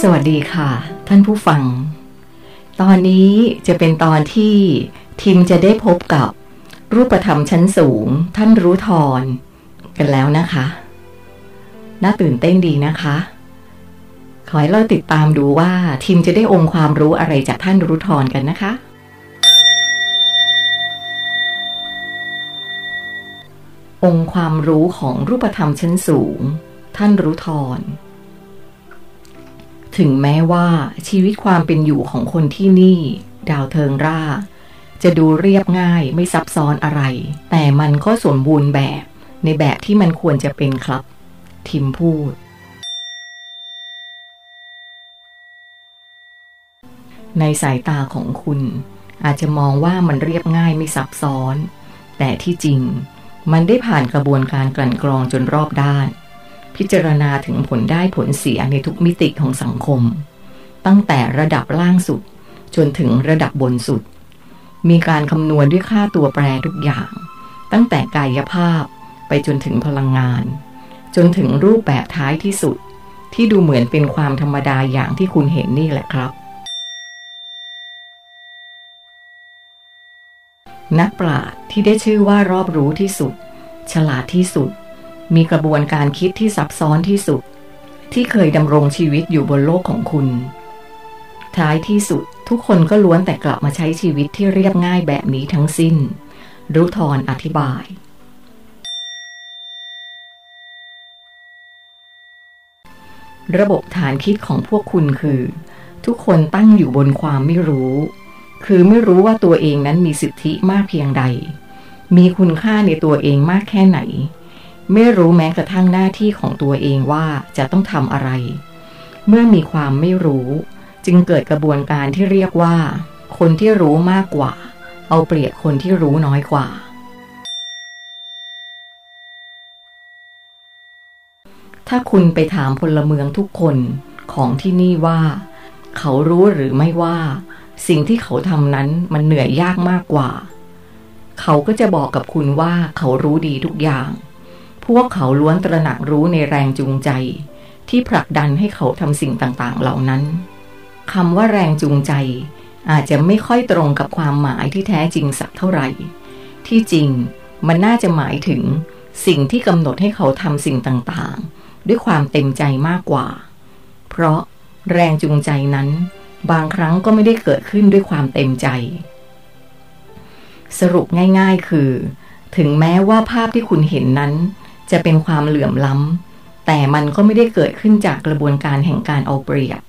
สวัสดีค่ะ ท่านผู้ฟัง ตอนนี้จะเป็นตอนที่ทีมจะได้พบกับรูปธรรมชั้นสูง ท่านรู้ทอนกันแล้วนะคะ น่าตื่นเต้นดีนะคะ ขอให้เราติดตามดูว่าทีมจะได้องค์ความรู้อะไรจากท่านรู้ทอนกันนะคะ องค์ความรู้ของรูปธรรมชั้นสูง ท่านรู้ทอนถึงแม้ว่าชีวิตความเป็นอยู่ของคนที่นี่ ดาวเทิงร่า จะดูเรียบง่ายไม่ซับซ้อนอะไร แต่มันก็สมบูรณ์แบบในแบบที่มันควรจะเป็นครับ ทิมพูด ในสายตาของคุณ อาจจะมองว่ามันเรียบง่ายไม่ซับซ้อน แต่ที่จริง มันได้ผ่านกระบวนการกลั่นกรองจนรอบด้าน พิจารณาถึงผลได้ผลเสียในทุกมิติของสังคม ตั้งแต่ระดับล่างสุด จนถึงระดับบนสุด มีการคำนวณด้วยค่าตัวแปรทุกอย่าง ตั้งแต่กายภาพไปจนถึงพลังงาน จนถึงรูปแบบท้ายที่สุด ที่ดูเหมือนเป็นความธรรมดาอย่างที่คุณเห็นนี่แหละครับ นักปราชญ์ที่ได้ชื่อว่ารอบรู้ที่สุด ฉลาดที่สุด มีกระบวนการคิดที่ซับซ้อนที่สุด ที่เคยดำรงชีวิตอยู่บนโลกของคุณ ท้ายที่สุดทุกคนก็ล้วนแต่กลับมาใช้ชีวิตที่เรียบง่ายแบบนี้ทั้งสิ้น รุทรอธิบาย ระบบฐานคิดของพวกคุณคือ ทุกคนตั้งอยู่บนความไม่รู้ คือไม่รู้ว่าตัวเองนั้นมีสิทธิมากเพียงใด มีคุณค่าในตัวเองมากแค่ไหน ไม่รู้แม้กระทั่งหน้าที่ของตัวเองว่าจะต้องทำอะไร เมื่อมีความไม่รู้ จึงเกิดกระบวนการที่เรียกว่า คนที่รู้มากกว่า เอาเปรียบคนที่รู้น้อยกว่า ถ้าคุณไปถามพลเมืองทุกคนของที่นี่ว่า เขารู้หรือไม่ว่า สิ่งที่เขาทำนั้นมันเหนื่อยยากมากกว่า เขาก็จะบอกกับคุณว่าเขารู้ดีทุกอย่าง พวกเขาล้วนตระหนักรู้ในแรงจูงใจ ที่ผลักดันให้เขาทำสิ่งต่างๆ เหล่านั้นคำว่าแรงจูงใจ อาจจะไม่ค่อยตรงกับความหมายที่แท้จริงสักเท่าไหร่ ที่จริงมันน่าจะหมายถึงสิ่งที่กำหนดให้เขาทำสิ่งต่างๆ ด้วยความเต็มใจมากกว่า เพราะแรงจูงใจนั้น บางครั้งก็ไม่ได้เกิดขึ้นด้วยความเต็มใจ สรุปง่ายๆคือ ถึงแม้ว่าภาพที่คุณเห็นนั้น จะเป็นความเหลื่อมล้ำ แต่มันก็ไม่ได้เกิดขึ้นจากกระบวนการแห่งการเอาเปรียบ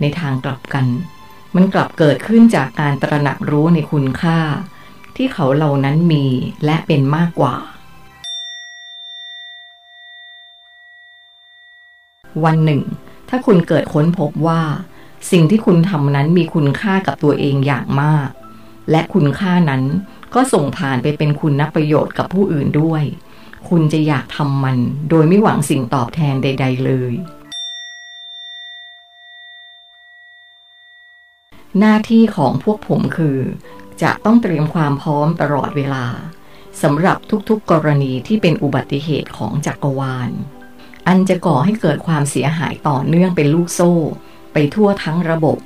ในทางกลับกัน มันกลับเกิดขึ้นจากการตระหนักรู้ในคุณค่า ที่เขาเหล่านั้นมีและเป็นมากกว่าวันหนึ่ง ถ้าคุณเกิดค้นพบว่า สิ่งที่คุณทำนั้นมีคุณค่ากับตัวเองอย่างมาก และคุณค่านั้นก็ส่งผ่านไปเป็นคุณนัประโยชน์กับผู้อื่นด้วย คุณจะอยากทำมัน โดยไม่หวังสิ่งตอบแทนใด ๆ เลย หน้าที่ของพวกผมคือ จะต้องเตรียมความพร้อมตลอดเวลาสำหรับทุกๆกรณีที่เป็นอุบัติเหตุของจักรวาล อันจะก่อให้เกิดความเสียหายต่อเนื่องเป็นลูกโซ่ ไปทั่วทั้งระบบ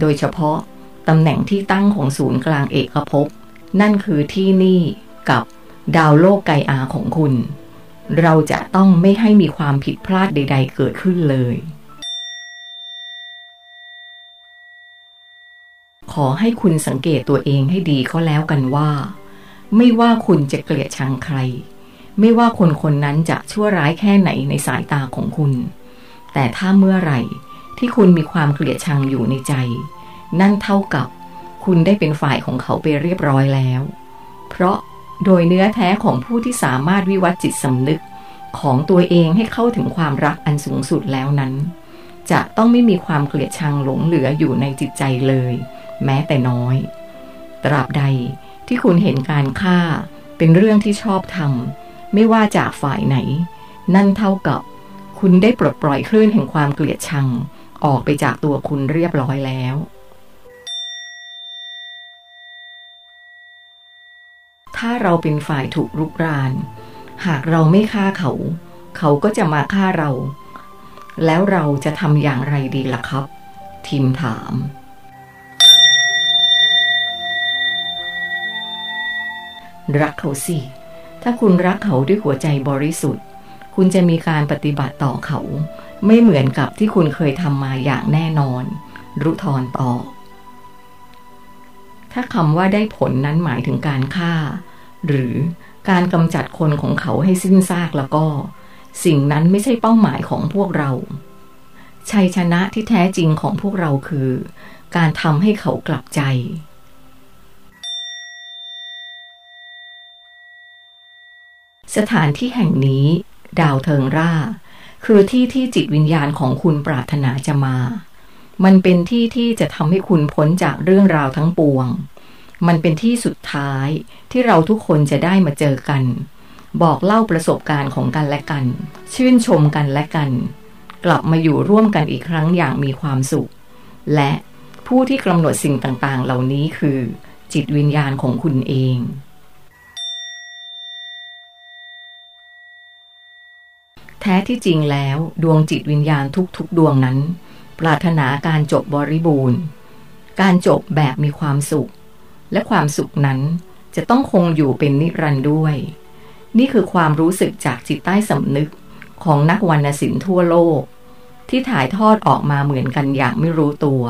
โดยเฉพาะตำแหน่งที่ตั้งของศูนย์กลางเอกภพ นั่นคือที่นี่กับดาวโลกไกอาของคุณ เราจะต้องไม่ให้มีความผิดพลาดใด ๆ เกิดขึ้นเลย ขอให้คุณสังเกตตัวเองให้ดีก็แล้วกันว่า ไม่ว่าคุณจะเกลียดชังใคร ไม่ว่าคนคนนั้นจะชั่วร้ายแค่ไหนในสายตาของคุณ แต่ถ้าเมื่อไหร่ ที่คุณมีความเกลียดชังอยู่ในใจ นั่นเท่ากับคุณได้เป็นฝ่ายของเขาไปเรียบร้อยแล้ว เพราะโดยเนื้อแท้ของผู้ที่สามารถวิวัฒจิตสำนึกของตัวเองให้เข้าถึงความรักอันสูงสุดแล้วนั้น จะต้องไม่มีความเกลียดชังหลงเหลืออยู่ในจิตใจเลย แม้แต่น้อย ตราบใดที่คุณเห็นการฆ่าเป็นเรื่องที่ชอบทำไม่ว่าจากฝ่ายไหน นั่นเท่ากับ คุณได้ปลดปล่อยคลื่นแห่งความเกลียดชัง ออกไปจากตัวคุณเรียบร้อยแล้ว ถ้าเราเป็นฝ่ายถูกรุกราน หากเราไม่ฆ่าเขา เขาก็จะมาฆ่าเรา แล้วเราจะทำอย่างไรดีล่ะครับทิมถามรักเขาสิ ถ้าคุณรักเขาด้วยหัวใจบริสุทธิ์ คุณจะมีการปฏิบัติต่อเขา ไม่เหมือนกับที่คุณเคยทำมาอย่างแน่นอน รุทรตอบถ้าคำว่าได้ผลนั้นหมายถึงการฆ่า หรือการกำจัดคนของเขาให้สิ้นซากแล้วก็ สิ่งนั้นไม่ใช่เป้าหมายของพวกเรา ชัยชนะที่แท้จริงของพวกเราคือ การทำให้เขากลับใจ สถานที่แห่งนี้ ดาวเทิงร่า คือที่ที่จิตวิญญาณของคุณปรารถนาจะมา มันเป็นที่ที่จะทำให้คุณพ้นจากเรื่องราวทั้งปวง มันเป็นที่สุดท้ายที่เราทุกคนจะได้มาเจอกัน บอกเล่าประสบการณ์ของกันและกัน ชื่นชมกันและกัน กลับมาอยู่ร่วมกันอีกครั้งอย่างมีความสุข และผู้ที่กำหนดสิ่งต่างๆ เหล่านี้คือ จิตวิญญาณของคุณเอง แท้ที่จริงแล้วดวงจิตวิญญาณทุกๆ ดวงนั้น ปรารถนาการจบบริบูรณ์ การจบแบบมีความสุข และความสุขนั้นจะต้องคงอยู่เป็นนิรันด์ด้วย นี่คือความรู้สึกจากจิตใต้สำนึกของนักวรรณศิลป์ทั่วโลก ที่ถ่ายทอดออกมาเหมือนกันอย่างไม่รู้ตัว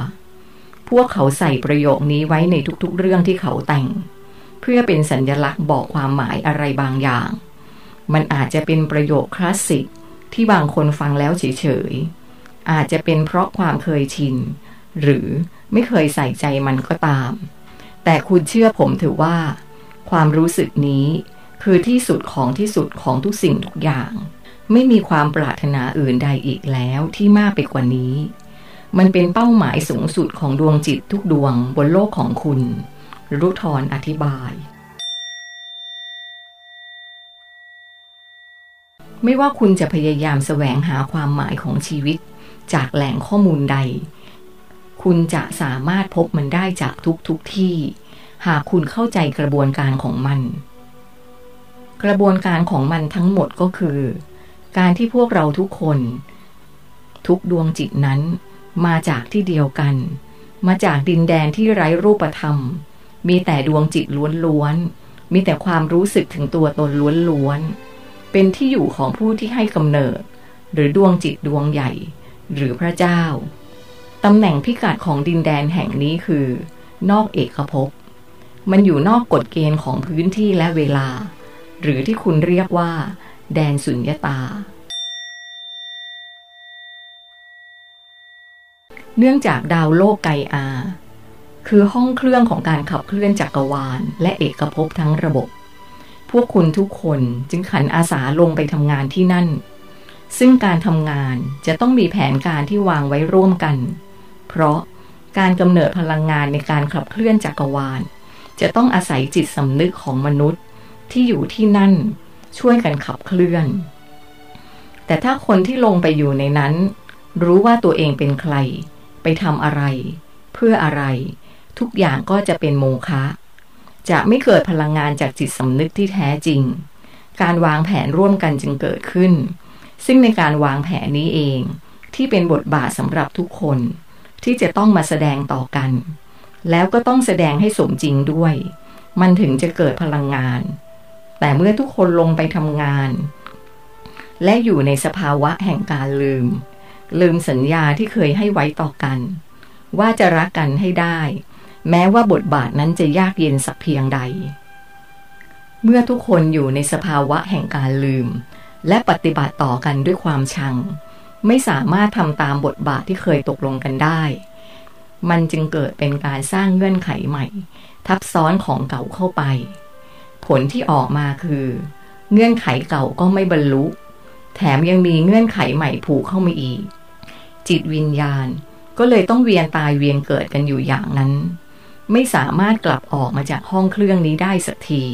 พวกเขาใส่ประโยคนี้ไว้ในทุกๆ เรื่องที่เขาแต่ง เพื่อเป็นสัญญลักษณ์บอกความหมายอะไรบางอย่าง มันอาจจะเป็นประโยคคลาสสิก ที่บางคนฟังแล้วเฉยๆ อาจจะเป็นเพราะความเคยชิน หรือไม่เคยใส่ใจมันก็ตาม แต่คุณเชื่อผมถือว่า ความรู้สึกนี้คือที่สุดของที่สุดของทุกสิ่งทุกอย่าง ไม่มีความปรารถนาอื่นใดอีกแล้วที่มากไปกว่านี้ มันเป็นเป้าหมายสูงสุดของดวงจิตทุกดวงบนโลกของคุณ รุทรอธิบาย ไม่ว่าคุณจะพยายามแสวงหาความหมายของชีวิต จากแหล่งข้อมูลใด คุณจะสามารถพบมันได้จากทุกทุกที่ หากคุณเข้าใจกระบวนการของมัน กระบวนการของมันทั้งหมดก็คือ การที่พวกเราทุกคน ทุกดวงจิตนั้น มาจากที่เดียวกัน มาจากดินแดนที่ไร้รูปธรรม มีแต่ดวงจิตล้วนๆมีแต่ความรู้สึกถึงตัวตนล้วนๆ เป็นที่อยู่ของผู้ที่ให้กำเนิด หรือดวงจิตดวงใหญ่ หรือพระเจ้าตำแหน่งพิกัดของดินแดนแห่งนี้คือ นอกเอกภพมันอยู่นอกกฎเกณฑ์ของพื้นที่และเวลา หรือที่คุณเรียกว่า แดนสุญญตา เนื่องจากดาวโลกไกอา คือห้องเครื่องของการขับเคลื่อนจักรวาล และเอกภพทั้งระบบ วกคุณทุกคนจึงขันอาสาลงไปทำงานที่นั่น ซึ่งการทำงานจะต้องมีแผนการที่วางไว้ร่วมกัน เพราะการกำเนิดพลังงานในการขับเคลื่อนจักรวาล จะต้องอาศัยจิตสำนึกของมนุษย์ที่อยู่ที่นั่นช่วยกันขับเคลื่อน แต่ถ้าคนที่ลงไปอยู่ในนั้น รู้ว่าตัวเองเป็นใคร ไปทำอะไร เพื่ออะไร ทุกอย่างก็จะเป็นโมฆะ จะไม่เกิดพลังงานจากจิตสำนึกที่แท้จริง การวางแผนร่วมกันจึงเกิดขึ้น ซึ่งในการวางแผนนี้เอง ที่เป็นบทบาทสำหรับทุกคน ที่จะต้องมาแสดงต่อกัน แล้วก็ต้องแสดงให้สมจริงด้วย มันถึงจะเกิดพลังงาน แต่เมื่อทุกคนลงไปทำงาน และอยู่ในสภาวะแห่งการลืม ลืมสัญญาที่เคยให้ไว้ต่อกัน ว่าจะรักกันให้ได้ แม้ว่าบทบาทนั้นจะยากเย็นสักเพียงใด เมื่อทุกคนอยู่ในสภาวะแห่งการลืม และปฏิบัติต่อกันด้วยความชัง ไม่สามารถทำตามบทบาทที่เคยตกลงกันได้ มันจึงเกิดเป็นการสร้างเงื่อนไขใหม่ ทับซ้อนของเก่าเข้าไป ผลที่ออกมาคือ เงื่อนไขเก่าก็ไม่บรรลุ แถมยังมีเงื่อนไขใหม่ผูกเข้ามาอีก จิตวิญญาณก็เลยต้องเวียนตายเวียนเกิดกันอยู่อย่างนั้น ไม่สามารถกลับออกมาจากห้องเครื่องนี้ได้สักที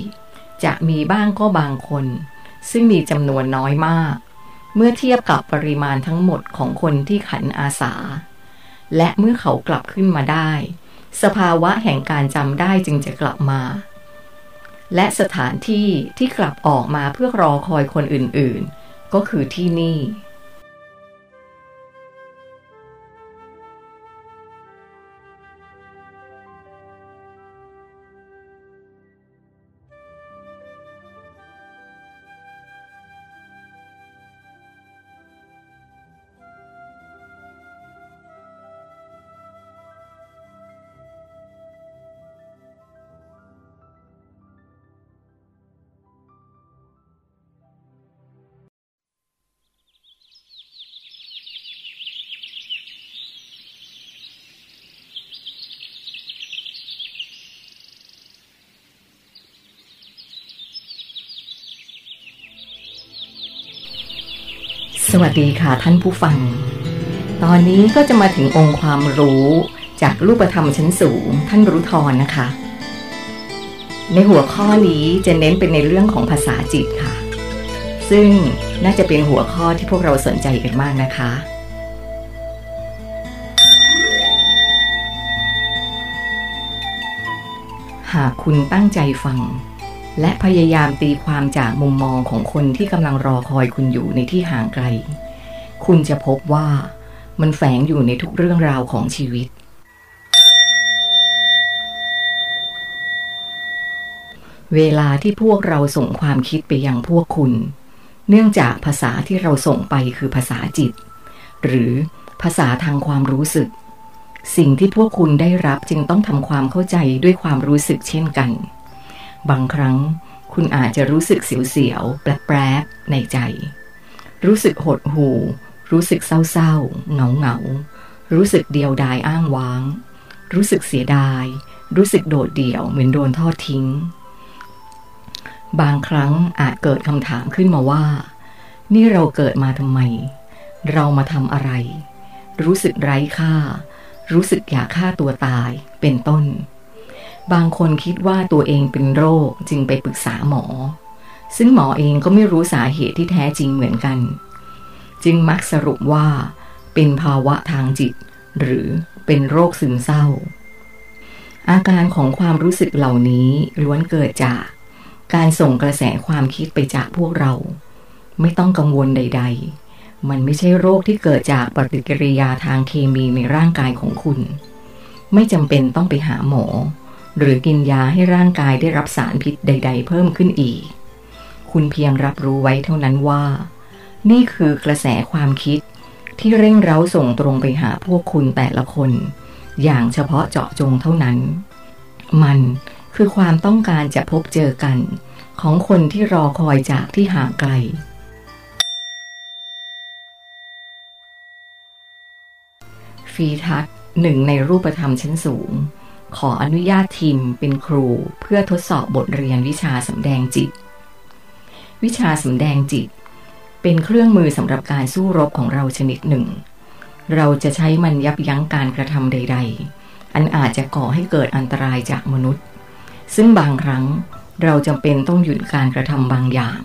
จะมีบ้างก็บางคน ซึ่งมีจำนวนน้อยมาก เมื่อเทียบกับปริมาณทั้งหมดของคนที่ขันอาสา และเมื่อเขากลับขึ้นมาได้ สภาวะแห่งการจำได้จึงจะกลับมา และสถานที่ที่กลับออกมาเพื่อรอคอยคนอื่นๆ ก็คือที่นี่ วัสดีค่ะท่านผู้ฟัง ตอนนี้ก็จะมาถึงองค์ความรู้จากรูปธรรมชั้นสูง ท่านรู้ทอนนะคะ ในหัวข้อนี้จะเน้นเป็นในเรื่องของภาษาจิตค่ะ ซึ่งน่าจะเป็นหัวข้อที่พวกเราสนใจกันมากนะคะ หากคุณตั้งใจฟัง และพยายามตีความจากมุมมองของคนที่กำลังรอคอยคุณอยู่ในที่ห่างไกล คุณจะพบว่ามันแฝงอยู่ในทุกเรื่องราวของชีวิต เวลาที่พวกเราส่งความคิดไปยังพวกคุณ เนื่องจากภาษาที่เราส่งไปคือภาษาจิต หรือภาษาทางความรู้สึก สิ่งที่พวกคุณได้รับจึงต้องทำความเข้าใจด้วยความรู้สึกเช่นกัน บางครั้งคุณอาจจะรู้สึกเสียวๆ แปลกๆในใจ รู้สึกหดหู่ รู้สึกเศร้าๆ เหงาๆ รู้สึกเดียวดายอ้างว้าง รู้สึกเสียดาย รู้สึกโดดเดี่ยวเหมือนโดนทอดทิ้ง บางครั้งอาจเกิดคำถามขึ้นมาว่า นี่เราเกิดมาทำไม เรามาทำอะไร รู้สึกไร้ค่า รู้สึกอยากฆ่าตัวตาย เป็นต้น บางคนคิดว่าตัวเองเป็นโรคจึงไปปรึกษาหมอ ซึ่งหมอเองก็ไม่รู้สาเหตุที่แท้จริงเหมือนกัน จึงมักสรุปว่า เป็นภาวะทางจิต หรือเป็นโรคซึมเศร้า อาการของความรู้สึกเหล่านี้ล้วนเกิดจาก การส่งกระแสความคิดไปจากพวกเรา ไม่ต้องกังวลใด ๆ มันไม่ใช่โรคที่เกิดจากปฏิกิริยาทางเคมีในร่างกายของคุณ ไม่จำเป็นต้องไปหาหมอ หรือกินยาให้ร่างกายได้รับสารพิษใด ๆ เพิ่มขึ้นอีก คุณเพียงรับรู้ไว้เท่านั้นว่า นี่คือกระแสความคิดที่เร่งเร้าส่งตรงไปหาพวกคุณแต่ละคน อย่างเฉพาะเจาะจงเท่านั้น มันคือความต้องการจะพบเจอกัน ของคนที่รอคอยจากที่ห่างไกล ฟีทัศหนึ่งในรูปธรรมชั้นสูง ขออนุญาตทีมเป็นครูเพื่อทดสอบบทเรียนวิชาสำแดงจิต วิชาสำแดงจิต เป็นเครื่องมือสำหรับการสู้รบของเราชนิดหนึ่ง เราจะใช้มันยับยั้งการกระทำใด ๆ อันอาจจะก่อให้เกิดอันตรายจากมนุษย์ ซึ่งบางครั้งเราจำเป็นต้องหยุดการกระทำบางอย่าง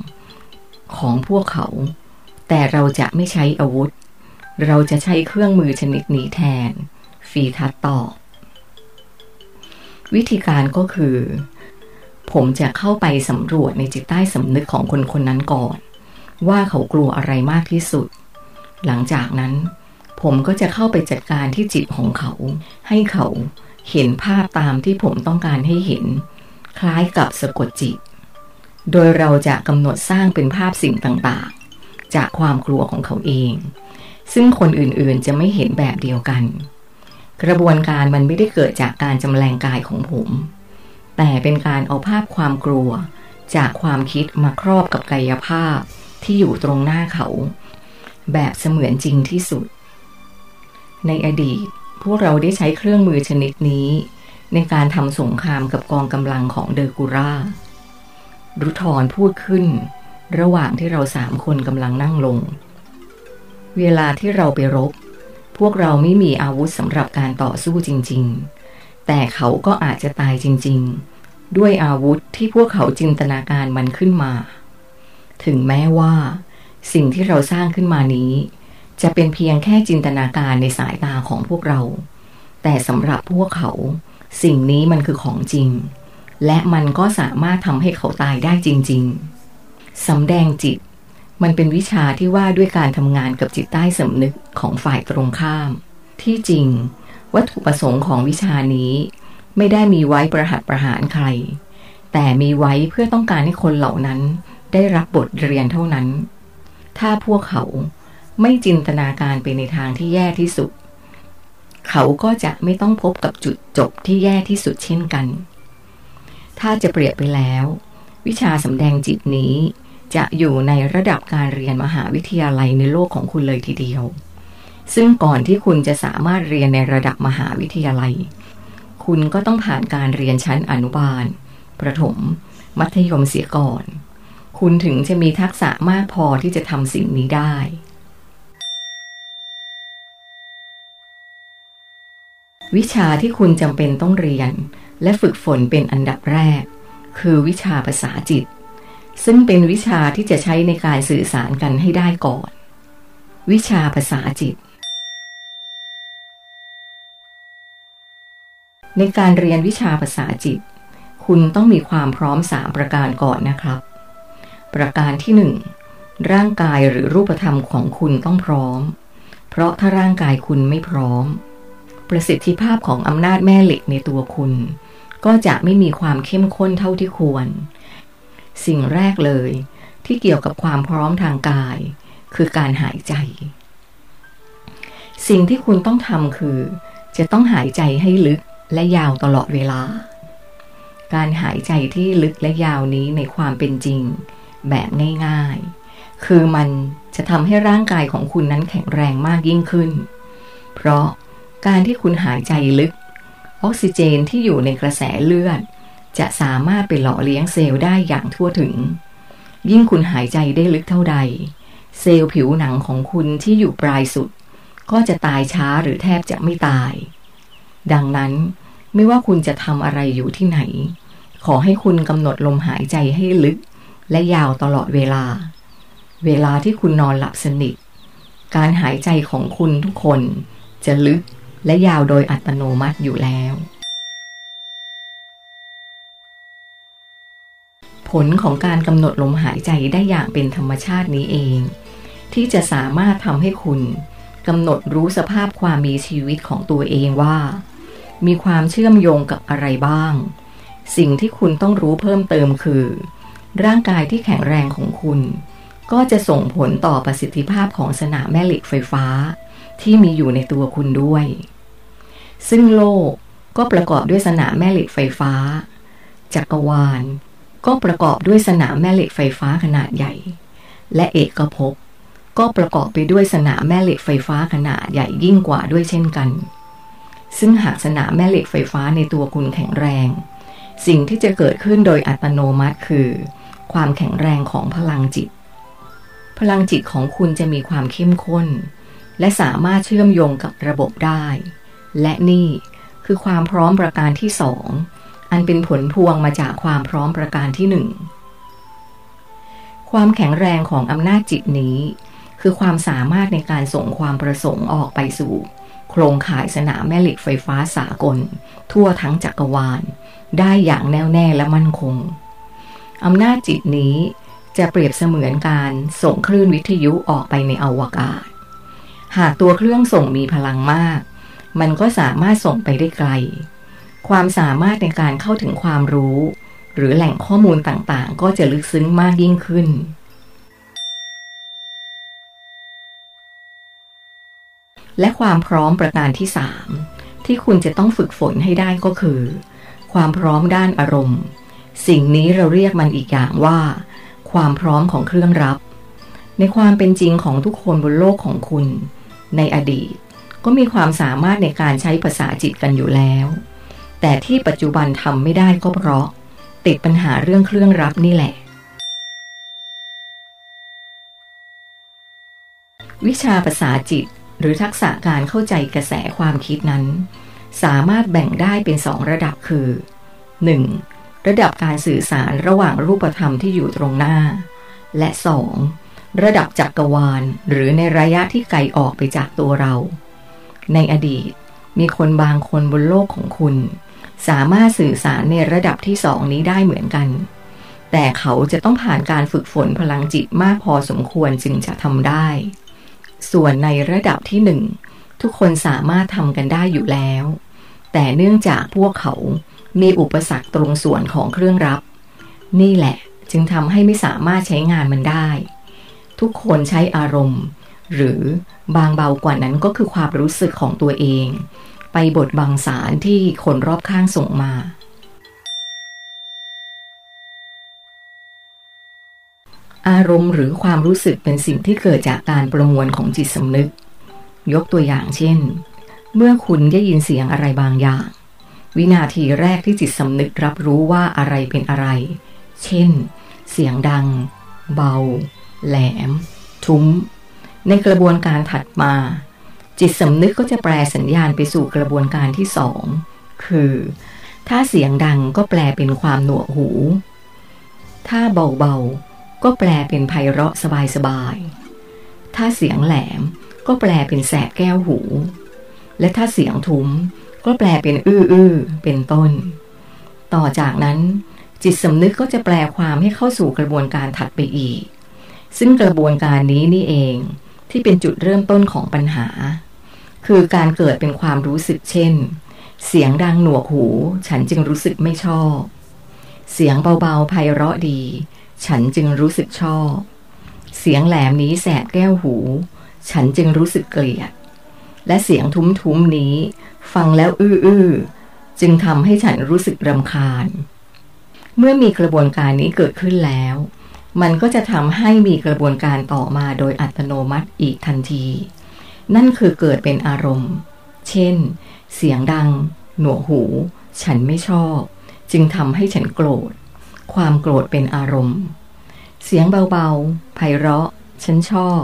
ของพวกเขา แต่เราจะไม่ใช้อาวุธ เราจะใช้เครื่องมือชนิดนี้แทน ฟีทัตตอบ วิธีการก็คือ ผมจะเข้าไปสำรวจในจิตใต้สำนึกของคนคนนั้นก่อน ว่าเขากลัวอะไรมากที่สุด หลังจากนั้น ผมก็จะเข้าไปจัดการที่จิตของเขา ให้เขาเห็นภาพตามที่ผมต้องการให้เห็น คล้ายกับสะกดจิต โดยเราจะกำหนดสร้างเป็นภาพสิ่งต่างๆ จากความกลัวของเขาเอง ซึ่งคนอื่นๆจะไม่เห็นแบบเดียวกัน กระบวนการมันไม่ได้เกิดจากการจำแรงกายของผม แต่เป็นการเอาภาพความกลัว จากความคิดมาครอบกับกายภาพที่อยู่ตรงหน้าเขา แบบเสมือนจริงที่สุด ในอดีต พวกเราได้ใช้เครื่องมือชนิดนี้ ในการทำสงครามกับกองกำลังของเดอร์กูรารุทรพูดขึ้น ระหว่างที่เราสามคนกำลังนั่งลง เวลาที่เราไปรบ พวกเราไม่มีอาวุธสำหรับการต่อสู้จริง ๆ แต่เขาก็อาจจะตายจริง ๆ ด้วยอาวุธที่พวกเขาจินตนาการมันขึ้นมา ถึงแม้ว่า สิ่งที่เราสร้างขึ้นมานี้ จะเป็นเพียงแค่จินตนาการในสายตาของพวกเรา แต่สำหรับพวกเขา สิ่งนี้มันคือของจริง และมันก็สามารถทำให้เขาตายได้จริง ๆสำแดงจิต มันเป็นวิชาที่ว่าด้วยการทำงานกับจิตใต้สำนึกของฝ่ายตรงข้าม ที่จริง วัตถุประสงค์ของวิชานี้ ไม่ได้มีไว้ประหัตประหารใคร แต่มีไว้เพื่อต้องการให้คนเหล่านั้น ได้รับบทเรียนเท่านั้น ถ้าพวกเขาไม่จินตนาการไปในทางที่แย่ที่สุด เขาก็จะไม่ต้องพบกับจุดจบที่แย่ที่สุดเช่นกัน ถ้าจะเปรียบไปแล้ว วิชาสำแดงจิตนี้ จะอยู่ในระดับการเรียนมหาวิทยาลัยในโลกของคุณเลยทีเดียว ซึ่งก่อนที่คุณจะสามารถเรียนในระดับมหาวิทยาลัย คุณก็ต้องผ่านการเรียนชั้นอนุบาล ประถม มัธยมเสียก่อน คุณถึงจะมีทักษะมากพอที่จะทำสิ่งนี้ได้ วิชาที่คุณจำเป็นต้องเรียน และฝึกฝนเป็นอันดับแรก คือวิชาภาษาจิต ซึ่งเป็นวิชาที่จะใช้ในการสื่อสารกันให้ได้ก่อน วิชาภาษาจิต ในการเรียนวิชาภาษาจิต คุณต้องมีความพร้อมสามประการก่อนนะครับ ประการที่หนึ่งร่างกายหรือรูปธรรมของคุณต้องพร้อม เพราะถ้าร่างกายคุณไม่พร้อม ประสิทธิภาพของอำนาจแม่เหล็กในตัวคุณ ก็จะไม่มีความเข้มข้นเท่าที่ควร สิ่งแรกเลย ที่เกี่ยวกับความพร้อมทางกาย คือการหายใจ สิ่งที่คุณต้องทำคือ จะต้องหายใจให้ลึกและยาวตลอดเวลา การหายใจที่ลึกและยาวนี้ในความเป็นจริง แบบง่ายๆ คือมันจะทำให้ร่างกายของคุณนั้นแข็งแรงมากยิ่งขึ้น เพราะการที่คุณหายใจลึก ออกซิเจนที่อยู่ในกระแสเลือด จะสามารถไปหล่อเลี้ยงเซลล์ได้อย่างทั่วถึง ยิ่งคุณหายใจได้ลึกเท่าใด เซลล์ผิวหนังของคุณที่อยู่ปลายสุด ก็จะตายช้าหรือแทบจะไม่ตาย ดังนั้นไม่ว่าคุณจะทำอะไรอยู่ที่ไหน ขอให้คุณกำหนดลมหายใจให้ลึก และยาวตลอดเวลา เวลาที่คุณนอนหลับสนิท การหายใจของคุณทุกคนจะลึกและยาวโดยอัตโนมัติอยู่แล้ว ผ ลของการกำหนดลมหายใจได้อย่างเป็นธรรมชาตินี้เอง ที่จะสามารถทำให้คุณกำหนดรู้สภาพความมีชีวิตของตัวเองว่า มีความเชื่อมโยงกับอะไรบ้าง สิ่งที่คุณต้องรู้เพิ่มเติมคือ ร่างกายที่แข็งแรงของคุณ ก็จะส่งผลต่อประสิทธิภาพของสนามแม่เหล็กไฟฟ้า ที่มีอยู่ในตัวคุณด้วย ซึ่งโลกก็ประกอบด้วยสนามแม่เหล็กไฟฟ้า จักรวาล ก็ประกอบด้วยสนามแม่เหล็กไฟฟ้าขนาดใหญ่ และเอกภพก็ประกอบไปด้วยสนามแม่เหล็กไฟฟ้าขนาดใหญ่ยิ่งกว่าด้วยเช่นกัน ซึ่งหากสนามแม่เหล็กไฟฟ้าในตัวคุณแข็งแรง สิ่งที่จะเกิดขึ้นโดยอัตโนมัติคือ ความแข็งแรงของพลังจิต พลังจิตของคุณจะมีความเข้มข้น และสามารถเชื่อมโยงกับระบบได้ และนี่คือความพร้อมประการที่สอง อันเป็นผลพวงมาจากความพร้อมประการที่หนึ่งความแข็งแรงของอำนาจจิตนี้ คือความสามารถในการส่งความประสงค์ออกไปสู่ โครงข่ายสนามแม่เหล็กไฟฟ้าสากล ทั่วทั้งจักรวาล ได้อย่างแน่วแน่และมั่นคงอำนาจจิตนี้จะเปรียบเสมือนการส่งคลื่นวิทยุออกไปในอวกาศ หากตัวเครื่องส่งมีพลังมาก มันก็สามารถส่งไปได้ไกล ความสามารถในการเข้าถึงความรู้ หรือแหล่งข้อมูลต่างๆ ก็จะลึกซึ้งมากยิ่งขึ้น และความพร้อมประการที่สามที่คุณจะต้องฝึกฝนให้ได้ก็คือ ความพร้อมด้านอารมณ์ สิ่งนี้เราเรียกมันอีกอย่างว่า ความพร้อมของเครื่องรับ ในความเป็นจริงของทุกคนบนโลกของคุณ ในอดีต ก็มีความสามารถในการใช้ภาษาจิตกันอยู่แล้ว แต่ที่ปัจจุบันทำไม่ได้ก็เพราะ ติดปัญหาเรื่องเครื่องรับนี่แหละ วิชาภาษาจิตหรือทักษะการเข้าใจกระแสความคิดนั้น สามารถแบ่งได้เป็นสองระดับคือ 1. ระดับการสื่อสารระหว่างรูปธรรมที่อยู่ตรงหน้า และ 2. ระดับจักกรวาล หรือในระยะที่ไกลออกไปจากตัวเรา ในอดีตมีคนบางคนบนโลกของคุณ สามารถสื่อสารในระดับที่สองนี้ได้เหมือนกัน แต่เขาจะต้องผ่านการฝึกฝนพลังจิตมากพอสมควรจึงจะทำได้ ส่วนในระดับที่หนึ่งทุกคนสามารถทำกันได้อยู่แล้ว แต่เนื่องจากพวกเขา มีอุปสรรคตรงส่วนของเครื่องรับ นี่แหละจึงทำให้ไม่สามารถใช้งานมันได้ ทุกคนใช้อารมณ์ หรือบางเบากว่านั้นก็คือความรู้สึกของตัวเอง ไปบทบังสารที่คนรอบข้างส่งมา อารมณ์หรือความรู้สึกเป็นสิ่งที่เกิดจากการประมวลของจิตสำนึก ยกตัวอย่างเช่น เมื่อคุณได้ยินเสียงอะไรบางอย่าง วินาทีแรกที่จิตสำนึกรับรู้ว่าอะไรเป็นอะไร เช่น เสียงดัง เบา แหลม ทุ้ม ในกระบวนการถัดมา จิตสำนึกก็จะแปลสัญญาณไปสู่กระบวนการที่สองคือ ถ้าเสียงดังก็แปลเป็นความหนวกหู ถ้าเบาๆ ก็แปลเป็นไพเราะสบายๆ ถ้าเสียงแหลมก็แปลเป็นแสบแก้วหู และถ้าเสียงทุ้มก็แปลเป็นอื้อๆเป็นต้น ต่อจากนั้น จิตสำนึกก็จะแปลความให้เข้าสู่กระบวนการถัดไปอีก ซึ่งกระบวนการนี้นี่เองที่เป็นจุดเริ่มต้นของปัญหา คือการเกิดเป็นความรู้สึกเช่น เสียงดังหนวกหู ฉันจึงรู้สึกไม่ชอบ เสียงเบาๆไพเราะดี ฉันจึงรู้สึกชอบ เสียงแหลมนี้แสบแก้วหู ฉันจึงรู้สึกเกลียด และเสียงทุ้มๆนี้ ฟังแล้วอื้อๆจึงทำให้ฉันรู้สึกรำคาญ เมื่อมีกระบวนการนี้เกิดขึ้นแล้ว มันก็จะทำให้มีกระบวนการต่อมาโดยอัตโนมัติอีกทันที นั่นคือเกิดเป็นอารมณ์ เช่น เสียงดัง หนวกหู ฉันไม่ชอบ จึงทำให้ฉันโกรธ ความโกรธเป็นอารมณ์ เสียงเบาๆไพเราะ ฉันชอบ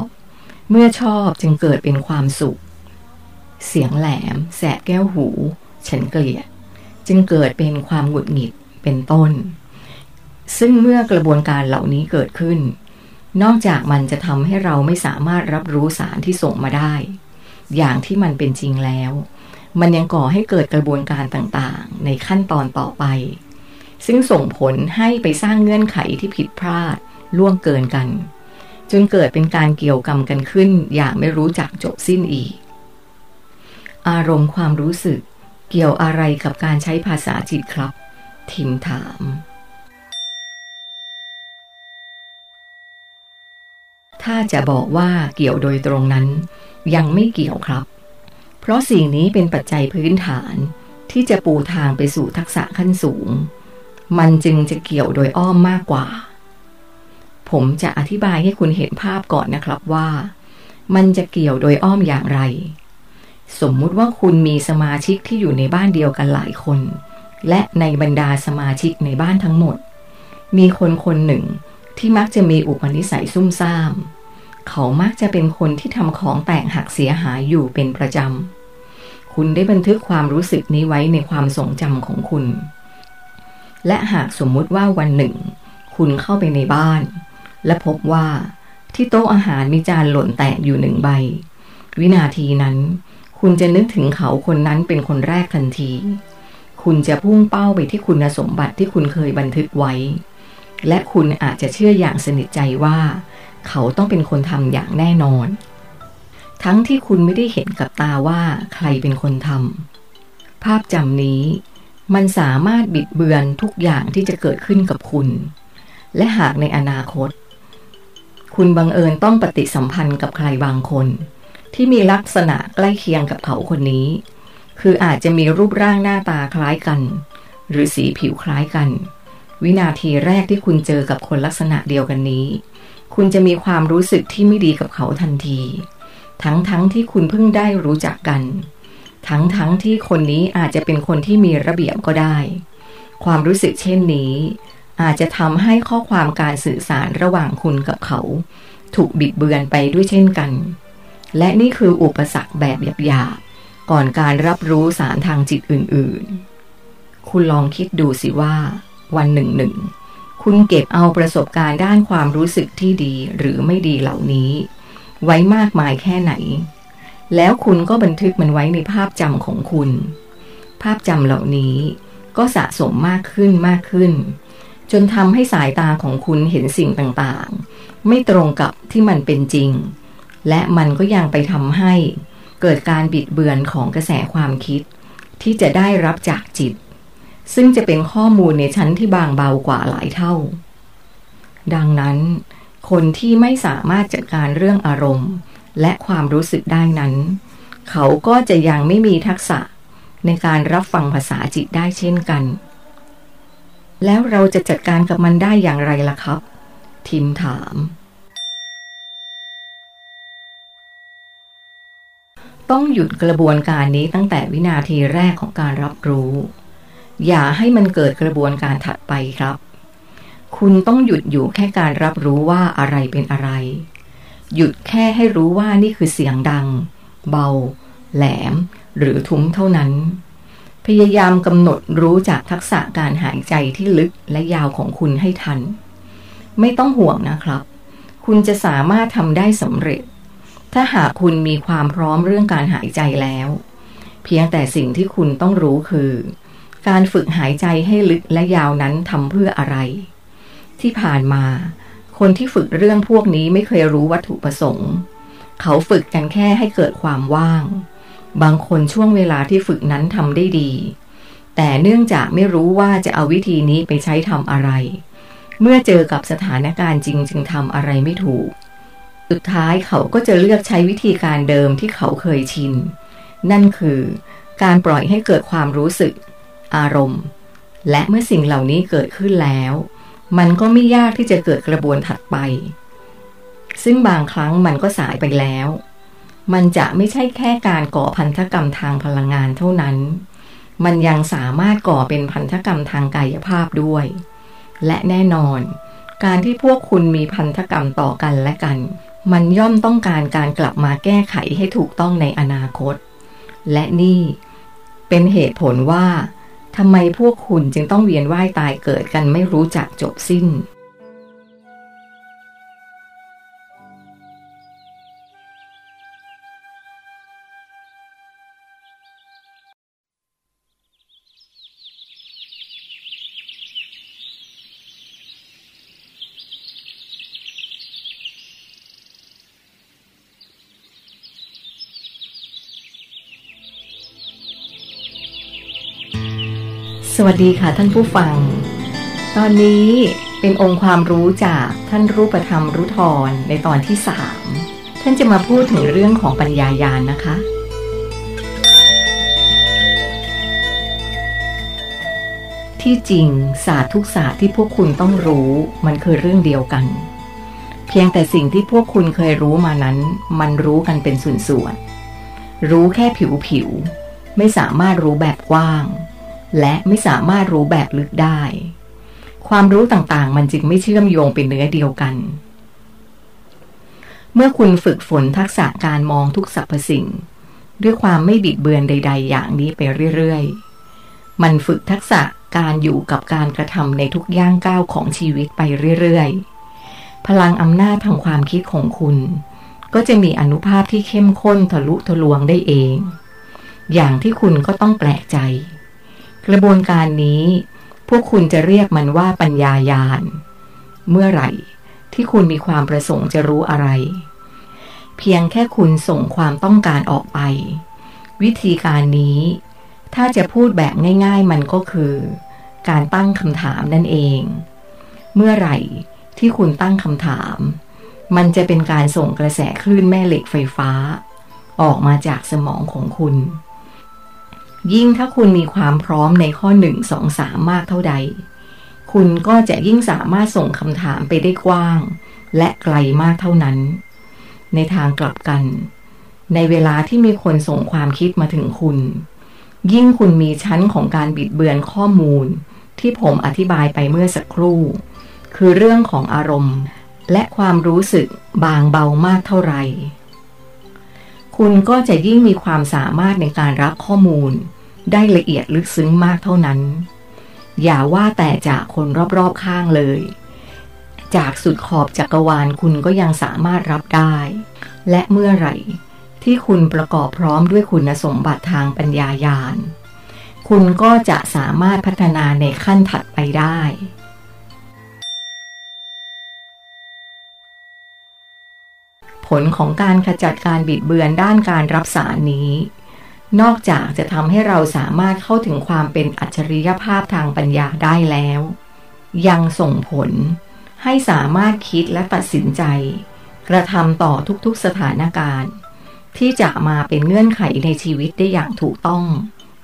เมื่อชอบจึงเกิดเป็นความสุข เสียงแหลม แสบแก้วหู ฉันเกลียด จึงเกิดเป็นความหงุดหงิดเป็นต้น ซึ่งเมื่อกระบวนการเหล่านี้เกิดขึ้น นอกจากมันจะทำให้เราไม่สามารถรับรู้สารที่ส่งมาได้ อย่างที่มันเป็นจริงแล้ว มันยังก่อให้เกิดกระบวนการต่างๆ ในขั้นตอนต่อไป ซึ่งส่งผลให้ไปสร้างเงื่อนไขที่ผิดพลาดล่วงเกินกัน จนเกิดเป็นการเกี่ยวกรรมกันขึ้น อย่างไม่รู้จักจบสิ้นอีก อารมณ์ความรู้สึก เกี่ยวอะไรกับการใช้ภาษาจิตครับ ทิมถาม ถ้าจะบอกว่าเกี่ยวโดยตรงนั้น ยังไม่เกี่ยวครับ เพราะสิ่งนี้เป็นปัจจัยพื้นฐานที่จะปูทางไปสู่ทักษะขั้นสูง มันจึงจะเกี่ยวโดยอ้อมมากกว่า ผมจะอธิบายให้คุณเห็นภาพก่อนนะครับว่า มันจะเกี่ยวโดยอ้อมอย่างไร สมมุติว่าคุณมีสมาชิกที่อยู่ในบ้านเดียวกันหลายคน และในบรรดาสมาชิกในบ้านทั้งหมด มีคนคนหนึ่ง ที่มักจะมีอุปนิสัยซุ่มซ่าม เขามักจะเป็นคนที่ทำของแตกหักเสียหายอยู่เป็นประจำ คุณได้บันทึกความรู้สึกนี้ไว้ในความทรงจำของคุณ และหากสมมุติว่าวันหนึ่ง คุณเข้าไปในบ้าน และพบว่าที่โต๊ะอาหารมีจานหล่นแตกอยู่หนึ่งใบ วินาทีนั้น คุณจะนึกถึงเขาคนนั้นเป็นคนแรกทันที คุณจะพุ่งเป้าไปที่คุณสมบัติที่คุณเคยบันทึกไว้ และคุณอาจจะเชื่ออย่างสนิทใจว่า เขาต้องเป็นคนทำอย่างแน่นอน ทั้งที่คุณไม่ได้เห็นกับตาว่าใครเป็นคนทำภาพจำนี้ มันสามารถบิดเบือนทุกอย่างที่จะเกิดขึ้นกับคุณ และหากในอนาคต คุณบังเอิญต้องปฏิสัมพันธ์กับใครบางคน ที่มีลักษณะใกล้เคียงกับเขาคนนี้ คืออาจจะมีรูปร่างหน้าตาคล้ายกัน หรือสีผิวคล้ายกัน วินาทีแรกที่คุณเจอกับคนลักษณะเดียวกันนี้ คุณจะมีความรู้สึกที่ไม่ดีกับเขาทันที ทั้งๆทที่คุณเพิ่งได้รู้จักกัน ทั้งๆทที่คนนี้อาจจะเป็นคนที่มีระเบียบก็ได้ ความรู้สึกเช่นนี้ อาจจะทำให้ข้อความการสื่อสารระหว่างคุณกับเขา ถูกบิดเบือนไปด้วยเช่นกัน และนี่คืออุปสรรคแบบหยาบๆก่อนการรับรู้สารทางจิตอื่นๆ คุณลองคิดดูสิว่า วันหนึ่งหนึ่งคุณเก็บเอาประสบการณ์ด้านความรู้สึกที่ดีหรือไม่ดีเหล่านี้ ไว้มากมายแค่ไหน แล้วคุณก็บันทึกมันไว้ในภาพจำของคุณ ภาพจำเหล่านี้ก็สะสมมากขึ้นมากขึ้น จนทำให้สายตาของคุณเห็นสิ่งต่างๆ ไม่ตรงกับที่มันเป็นจริง และมันก็ยังไปทำให้ เกิดการบิดเบือนของกระแสความคิด ที่จะได้รับจากจิต ซึ่งจะเป็นข้อมูลในชั้นที่บางเบากว่าหลายเท่า ดังนั้น คนที่ไม่สามารถจัดการเรื่องอารมณ์ และความรู้สึกได้นั้น เขาก็จะยังไม่มีทักษะในการรับฟังภาษาจิตได้เช่นกัน แล้วเราจะจัดการกับมันได้อย่างไรล่ะครับ ทิมถาม ต้องหยุดกระบวนการนี้ตั้งแต่วินาทีแรกของการรับรู้ อย่าให้มันเกิดกระบวนการถัดไปครับ คุณต้องหยุดอยู่แค่การรับรู้ว่าอะไรเป็นอะไร หยุดแค่ให้รู้ว่านี่คือเสียงดัง เบา แหลม หรือทุ้มเท่านั้น พยายามกำหนดรู้จากทักษะการหายใจที่ลึกและยาวของคุณให้ทัน ไม่ต้องห่วงนะครับ คุณจะสามารถทำได้สำเร็จ ถ้าหากคุณมีความพร้อมเรื่องการหายใจแล้ว เพียงแต่สิ่งที่คุณต้องรู้คือ การฝึกหายใจให้ลึกและยาวนั้นทำเพื่ออะไร ที่ผ่านมา คนที่ฝึกเรื่องพวกนี้ไม่เคยรู้วัตถุประสงค์ เขาฝึกกันแค่ให้เกิดความว่าง บางคนช่วงเวลาที่ฝึกนั้นทำได้ดี แต่เนื่องจากไม่รู้ว่าจะเอาวิธีนี้ไปใช้ทำอะไร เมื่อเจอกับสถานการณ์จริงจึงทำอะไรไม่ถูก สุดท้ายเขาก็จะเลือกใช้วิธีการเดิมที่เขาเคยชิน นั่นคือ การปล่อยให้เกิดความรู้สึก อารมณ์ และเมื่อสิ่งเหล่านี้เกิดขึ้นแล้ว มันก็ไม่ยากที่จะเกิดกระบวนถัดไป ซึ่งบางครั้งมันก็สายไปแล้ว มันจะไม่ใช่แค่การก่อพันธกรรมทางพลังงานเท่านั้น มันยังสามารถก่อเป็นพันธกรรมทางกายภาพด้วย และแน่นอน การที่พวกคุณมีพันธกรรมต่อกันและกัน มันย่อมต้องการการกลับมาแก้ไขให้ถูกต้องในอนาคต และนี่เป็นเหตุผลว่า ทำไมพวกคุณจึงต้องเวียนว่ายตายเกิดกันไม่รู้จักจบสิ้น วัสดีค่ะท่านผู้ฟัง ตอนนี้เป็นองค์ความรู้จากท่านรูปธรรมรุทรในตอนที่สามท่านจะมาพูดถึงเรื่องของปัญญายาณนะคะ ที่จริงศาสตร์ทุกศาสตร์ที่พวกคุณต้องรู้ มันคือเรื่องเดียวกัน เพียงแต่สิ่งที่พวกคุณเคยรู้มานั้น มันรู้กันเป็นส่วนๆรู้แค่ผิวๆไม่สามารถรู้แบบกว้าง และไม่สามารถรู้แบบลึกได้ ความรู้ต่างๆ มันจึงไม่เชื่อมโยงเป็นเนื้อเดียวกัน เมื่อคุณฝึกฝนทักษะการมองทุกสรรพสิ่ง ด้วยความไม่บิดเบือนใด ๆ อย่างนี้ไปเรื่อยๆ มันฝึกทักษะการอยู่กับการกระทำในทุกย่างก้าวของชีวิตไปเรื่อยๆ พลังอำนาจทางความคิดของคุณ ก็จะมีอนุภาพที่เข้มข้นทะลุทะลวงได้เอง อย่างที่คุณก็ต้องแปลกใจ กระบวนการนี้ พวกคุณจะเรียกมันว่าปัญญายาณ เมื่อไหร่ที่คุณมีความประสงค์จะรู้อะไร เพียงแค่คุณส่งความต้องการออกไป วิธีการนี้ ถ้าจะพูดแบบง่าย ๆ มันก็คือ การตั้งคำถามนั่นเอง เมื่อไหร่ที่คุณตั้งคำถาม มันจะเป็นการส่งกระแสคลื่นแม่เหล็กไฟฟ้า ออกมาจากสมองของคุณ ยิ่งถ้าคุณมีความพร้อมในข้อหนึ่งสองสามมากเท่าใด คุณก็จะยิ่งสามารถส่งคำถามไปได้กว้าง และไกลมากเท่านั้น ในทางกลับกัน ในเวลาที่มีคนส่งความคิดมาถึงคุณ ยิ่งคุณมีชั้นของการบิดเบือนข้อมูล ที่ผมอธิบายไปเมื่อสักครู่ คือเรื่องของอารมณ์ และความรู้สึกบางเบามากเท่าไหร่ คุณก็จะยิ่งมีความสามารถในการรับข้อมูล ได้ละเอียดลึกซึ้งมากเท่านั้น อย่าว่าแต่จากคนรอบๆข้างเลย จากสุดขอบจักรวาลคุณก็ยังสามารถรับได้ และเมื่อไหร่ที่คุณประกอบพร้อมด้วยคุณสมบัติทางปัญญายาณ คุณก็จะสามารถพัฒนาในขั้นถัดไปได้ ลของการขจัดการบิดเบือนด้านการรับสารนี้ นอกจากจะทำให้เราสามารถเข้าถึงความเป็นอัจฉริยภาพทางปัญญาได้แล้ว ยังส่งผลให้สามารถคิดและตัดสินใจ กระทำต่อทุกๆสถานการณ์ ที่จะมาเป็นเงื่อนไขในชีวิตได้อย่างถูกต้อง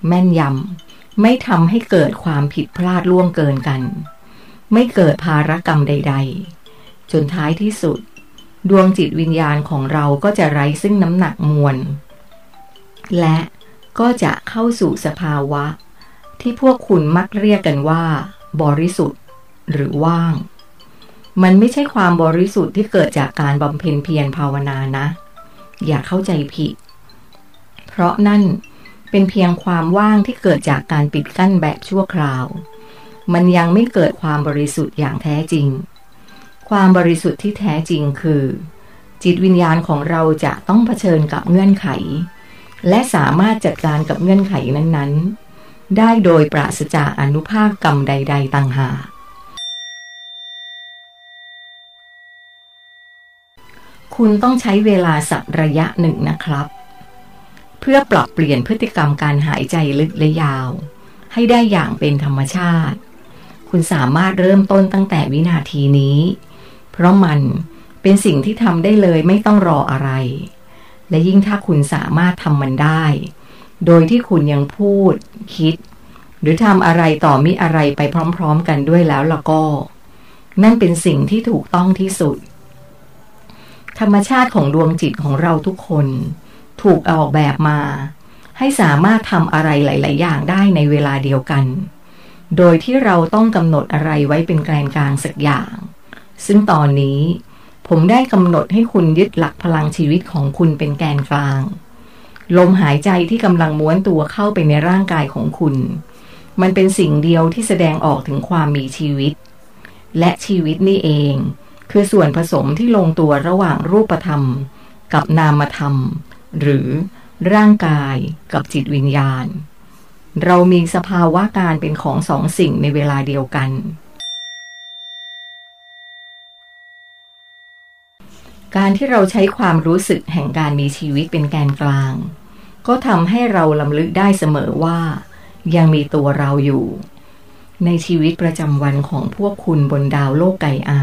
แม่นยำไม่ทำให้เกิดความผิดพลาดล่วงเกินกัน ไม่เกิดภารกรรมใด ๆ จนท้ายที่สุด ดวงจิตวิญญาณของเราก็จะไร้ซึ่งน้ำหนักมวล และก็จะเข้าสู่สภาวะ ที่พวกคุณมักเรียกกันว่า บริสุทธิ์ หรือว่าง มันไม่ใช่ความบริสุทธิ์ที่เกิดจากการบำเพ็ญเพียรภาวนานะ อย่าเข้าใจผิด เพราะนั่นเป็นเพียงความว่างที่เกิดจากการปิดกั้นแบบชั่วคราว มันยังไม่เกิดความบริสุทธิ์อย่างแท้จริง ความบริสุทธิ์ที่แท้จริงคือ จิตวิญญาณของเราจะต้องเผชิญกับเงื่อนไข และสามารถจัดการกับเงื่อนไขนั้นๆ ได้โดยปราศจากอนุภาคกรรมใด ๆ ต่างหากคุณต้องใช้เวลาสักระยะหนึ่งนะครับ เพื่อปรับเปลี่ยนพฤติกรรมการหายใจลึกและยาว ให้ได้อย่างเป็นธรรมชาติ คุณสามารถเริ่มต้นตั้งแต่วินาทีนี้ เพราะมันเป็นสิ่งที่ทำได้เลยไม่ต้องรออะไร และยิ่งถ้าคุณสามารถทำมันได้ โดยที่คุณยังพูด คิด หรือทำอะไรต่อมิอะไรไปพร้อมๆกันด้วยแล้วล่ะก็ นั่นเป็นสิ่งที่ถูกต้องที่สุด ธรรมชาติของดวงจิตของเราทุกคน ถูกออกแบบมา ให้สามารถทำอะไรหลาย ๆ อย่างได้ในเวลาเดียวกัน โดยที่เราต้องกำหนดอะไรไว้เป็นแกนกลางสักอย่าง ซึ่งตอนนี้ผมได้กำหนดให้คุณยึดหลักพลังชีวิตของคุณเป็นแกนกลาง ลมหายใจที่กำลังม้วนตัวเข้าไปในร่างกายของคุณ มันเป็นสิ่งเดียวที่แสดงออกถึงความมีชีวิต และชีวิตนี่เอง คือส่วนผสมที่ลงตัวระหว่างรูปธรรม กับนามธรรม หรือร่างกายกับจิตวิญญาณ เรามีสภาวะการเป็นของสองสิ่งในเวลาเดียวกัน การที่เราใช้ความรู้สึกแห่งการมีชีวิตเป็นแกนกลาง ก็ทำให้เราลำลึกได้เสมอว่า ยังมีตัวเราอยู่ ในชีวิตประจำวันของพวกคุณบนดาวโลกไกอา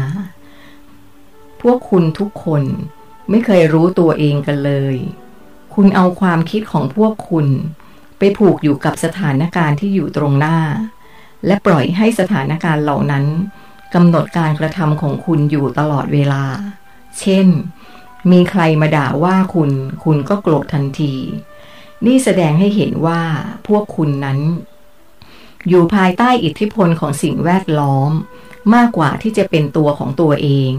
พวกคุณทุกคนไม่เคยรู้ตัวเองกันเลย คุณเอาความคิดของพวกคุณ ไปผูกอยู่กับสถานการณ์ที่อยู่ตรงหน้า และปล่อยให้สถานการณ์เหล่านั้นกำหนดการกระทำของคุณอยู่ตลอดเวลา เช่น มีใครมาด่าว่าคุณ คุณก็โกรธทันที นี่แสดงให้เห็นว่าพวกคุณนั้น อยู่ภายใต้อิทธิพลของสิ่งแวดล้อม มากกว่าที่จะเป็นตัวของตัวเอง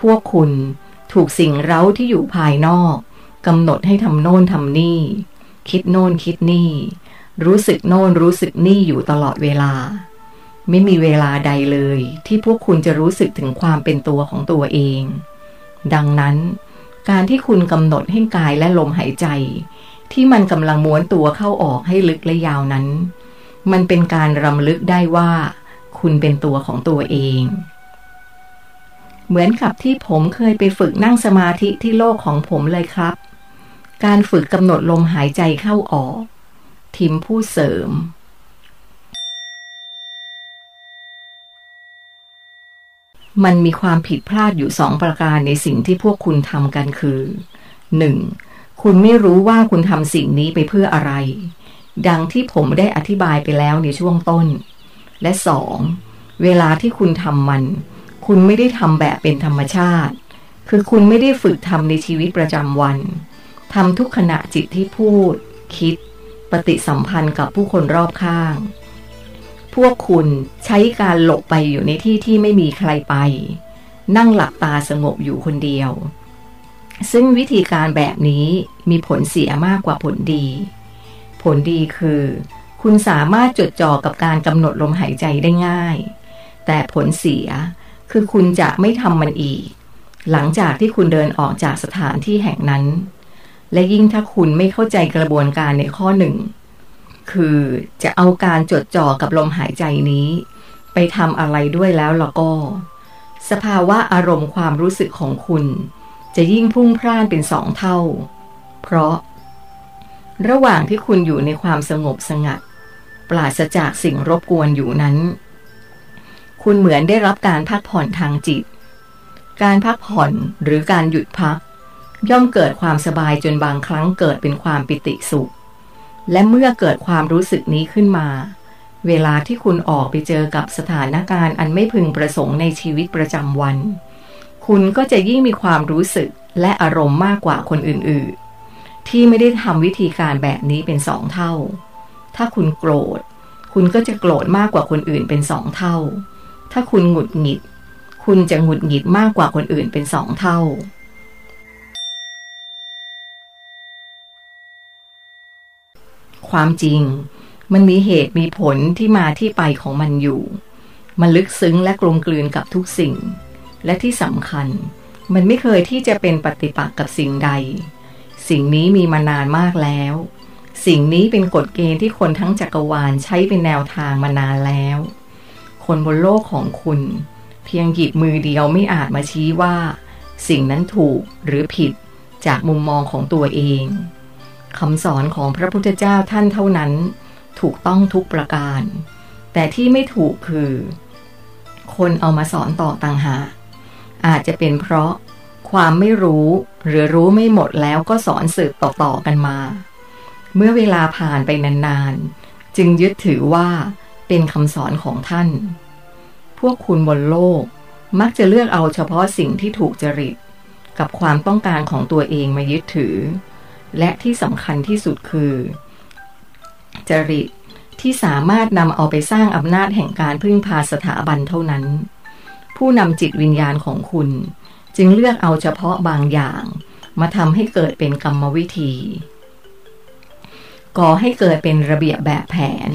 พวกคุณถูกสิ่งเร้าที่อยู่ภายนอกกำหนดให้ทำโน่นทำนี่ คิดโน่นคิดนี่ รู้สึกโน่นรู้สึกนี่อยู่ตลอดเวลา ไม่มีเวลาใดเลยที่พวกคุณจะรู้สึกถึงความเป็นตัวของตัวเอง ดังนั้น การที่คุณกำหนดให้กายและลมหายใจ ที่มันกำลังม้วนตัวเข้าออกให้ลึกและยาวนั้น มันเป็นการรำลึกได้ว่า คุณเป็นตัวของตัวเอง เหมือนกับที่ผมเคยไปฝึกนั่งสมาธิที่โลกของผมเลยครับ การฝึกกำหนดลมหายใจเข้าออก ทิมผู้เสริม มันมีความผิดพลาดอยู่สองประการในสิ่งที่พวกคุณทำกันคือ 1. คุณไม่รู้ว่าคุณทำสิ่งนี้ไปเพื่ออะไร ดังที่ผมได้อธิบายไปแล้วในช่วงต้น และสองเวลาที่คุณทำมัน คุณไม่ได้ทำแบบเป็นธรรมชาติ คือคุณไม่ได้ฝึกทำในชีวิตประจำวันทำทุกขณะจิตที่พูด คิด ปฏิสัมพันธ์กับผู้คนรอบข้าง พวกคุณใช้การหลบไปอยู่ในที่ที่ไม่มีใครไป นั่งหลับตาสงบอยู่คนเดียว ซึ่งวิธีการแบบนี้มีผลเสียมากกว่าผลดี ผลดีคือ คุณสามารถจดจ่อกับการกำหนดลมหายใจได้ง่าย แต่ผลเสียคือคุณจะไม่ทำมันอีก หลังจากที่คุณเดินออกจากสถานที่แห่งนั้น และยิ่งถ้าคุณไม่เข้าใจกระบวนการในข้อหนึ่ง คือจะเอาการจดจ่อกับลมหายใจนี้ ไปทำอะไรด้วยแล้วล่ะก็ สภาวะอารมณ์ความรู้สึกของคุณ จะยิ่งพุ่งพล่านเป็นสองเท่า เพราะ ระหว่างที่คุณอยู่ในความสงบสงัด ปราศจากสิ่งรบกวนอยู่นั้น คุณเหมือนได้รับการพักผ่อนทางจิต การพักผ่อนหรือการหยุดพัก ย่อมเกิดความสบายจนบางครั้งเกิดเป็นความปิติสุข และเมื่อเกิดความรู้สึกนี้ขึ้นมา เวลาที่คุณออกไปเจอกับสถานการณ์อันไม่พึงประสงค์ในชีวิตประจำวัน คุณก็จะยิ่งมีความรู้สึกและอารมณ์มากกว่าคนอื่นๆ ที่ไม่ได้ทำวิธีการแบบนี้เป็นสองเท่า ถ้าคุณโกรธ คุณก็จะโกรธมากกว่าคนอื่นเป็นสองเท่า ถ้าคุณหงุดหงิด คุณจะหงุดหงิดมากกว่าคนอื่นเป็นสองเท่า ความจริง มันมีเหตุมีผลที่มาที่ไปของมันอยู่ มันลึกซึ้งและกลมกลืนกับทุกสิ่ง และที่สำคัญ มันไม่เคยที่จะเป็นปฏิปักษ์กับสิ่งใด สิ่งนี้มีมานานมากแล้ว สิ่งนี้เป็นกฎเกณฑ์ที่คนทั้งจักรวาลใช้เป็นแนวทางมานานแล้ว คนบนโลกของคุณ เพียงหยิบมือเดียวไม่อาจมาชี้ว่า สิ่งนั้นถูกหรือผิดจากมุมมองของตัวเอง คำสอนของพระพุทธเจ้าท่านเท่านั้น ถูกต้องทุกประการ แต่ที่ไม่ถูกคือ คนเอามาสอนต่อต่างหากอาจจะเป็นเพราะความไม่รู้หรือรู้ไม่หมดแล้วก็สอนสืบต่อๆกันมา เมื่อเวลาผ่านไปนานๆ จึงยึดถือว่าเป็นคำสอนของท่าน พวกคุณบนโลกมักจะเลือกเอาเฉพาะสิ่งที่ถูกจริต กับความต้องการของตัวเองมายึดถือ และที่สำคัญที่สุดคือ จริตที่สามารถนำเอาไปสร้างอำนาจแห่งการพึ่งพาสถาบันเท่านั้น ผู้นำจิตวิญญาณของคุณ จึงเลือกเอาเฉพาะบางอย่าง มาทำให้เกิดเป็นกรรมวิธี ก่อให้เกิดเป็นระเบียบแบบแผน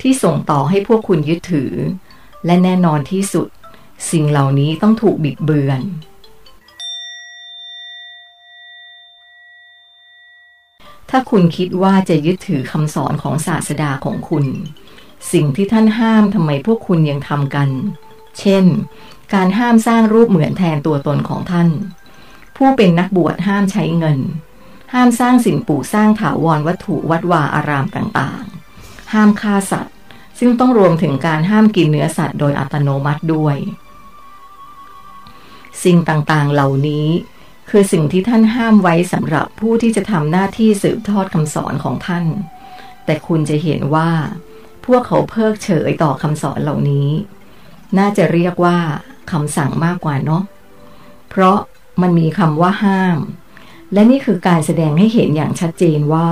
ที่ส่งต่อให้พวกคุณยึดถือ และแน่นอนที่สุด สิ่งเหล่านี้ต้องถูกบิดเบือน ถ้าคุณคิดว่าจะยึดถือคำสอนของศาสดาของคุณ สิ่งที่ท่านห้ามทำไมพวกคุณยังทำกัน เช่น การห้ามสร้างรูปเหมือนแทนตัวตนของท่าน ผู้เป็นนักบวชห้ามใช้เงิน ห้ามสร้างสิ่งปลูกสร้างถาวรวัตถุวัดวาอารามต่างๆ ห้ามฆ่าสัตว์ ซึ่งต้องรวมถึงการห้ามกินเนื้อสัตว์โดยอัตโนมัติด้วย สิ่งต่างๆเหล่านี้ คือสิ่งที่ท่านห้ามไว้สำหรับผู้ที่จะทำหน้าที่สืบทอดคำสอนของท่าน แต่คุณจะเห็นว่า พวกเขาเพิกเฉยต่อคำสอนเหล่านี้ น่าจะเรียกว่าคำสั่งมากกว่าเนาะเพราะมันมีคำว่าห้าม และนี่คือการแสดงให้เห็นอย่างชัดเจนว่า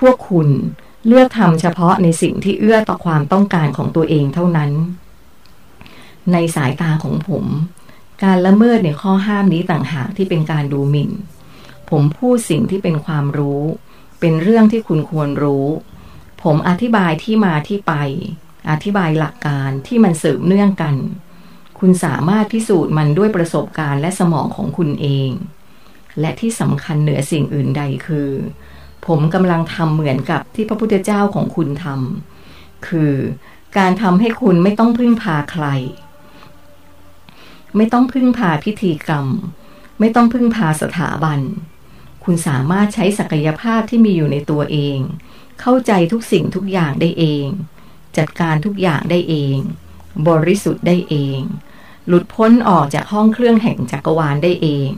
พวกคุณเลือกทำเฉพาะในสิ่งที่เอื้อต่อความต้องการของตัวเองเท่านั้น ในสายตาของผม การละเมิดในข้อห้ามนี้ต่างหากที่เป็นการดูหมิ่น ผมพูดสิ่งที่เป็นความรู้ เป็นเรื่องที่คุณควรรู้ ผมอธิบายที่มาที่ไป อธิบายหลักการที่มันสืบเนื่องกัน คุณสามารถพิสูจน์มันด้วยประสบการณ์และสมองของคุณเอง และที่สำคัญเหนือสิ่งอื่นใดคือ ผมกำลังทำเหมือนกับที่พระพุทธเจ้าของคุณทำคือการทำให้คุณไม่ต้องพึ่งพาใคร ไม่ต้องพึ่งพาพิธีกรรม ไม่ต้องพึ่งพาสถาบัน คุณสามารถใช้ศักยภาพที่มีอยู่ในตัวเอง เข้าใจทุกสิ่งทุกอย่างได้เอง จัดการทุกอย่างได้เอง บริสุทธิ์ได้เอง หลุดพ้นออกจากห้องเครื่องแห่งจักรวาลได้เอง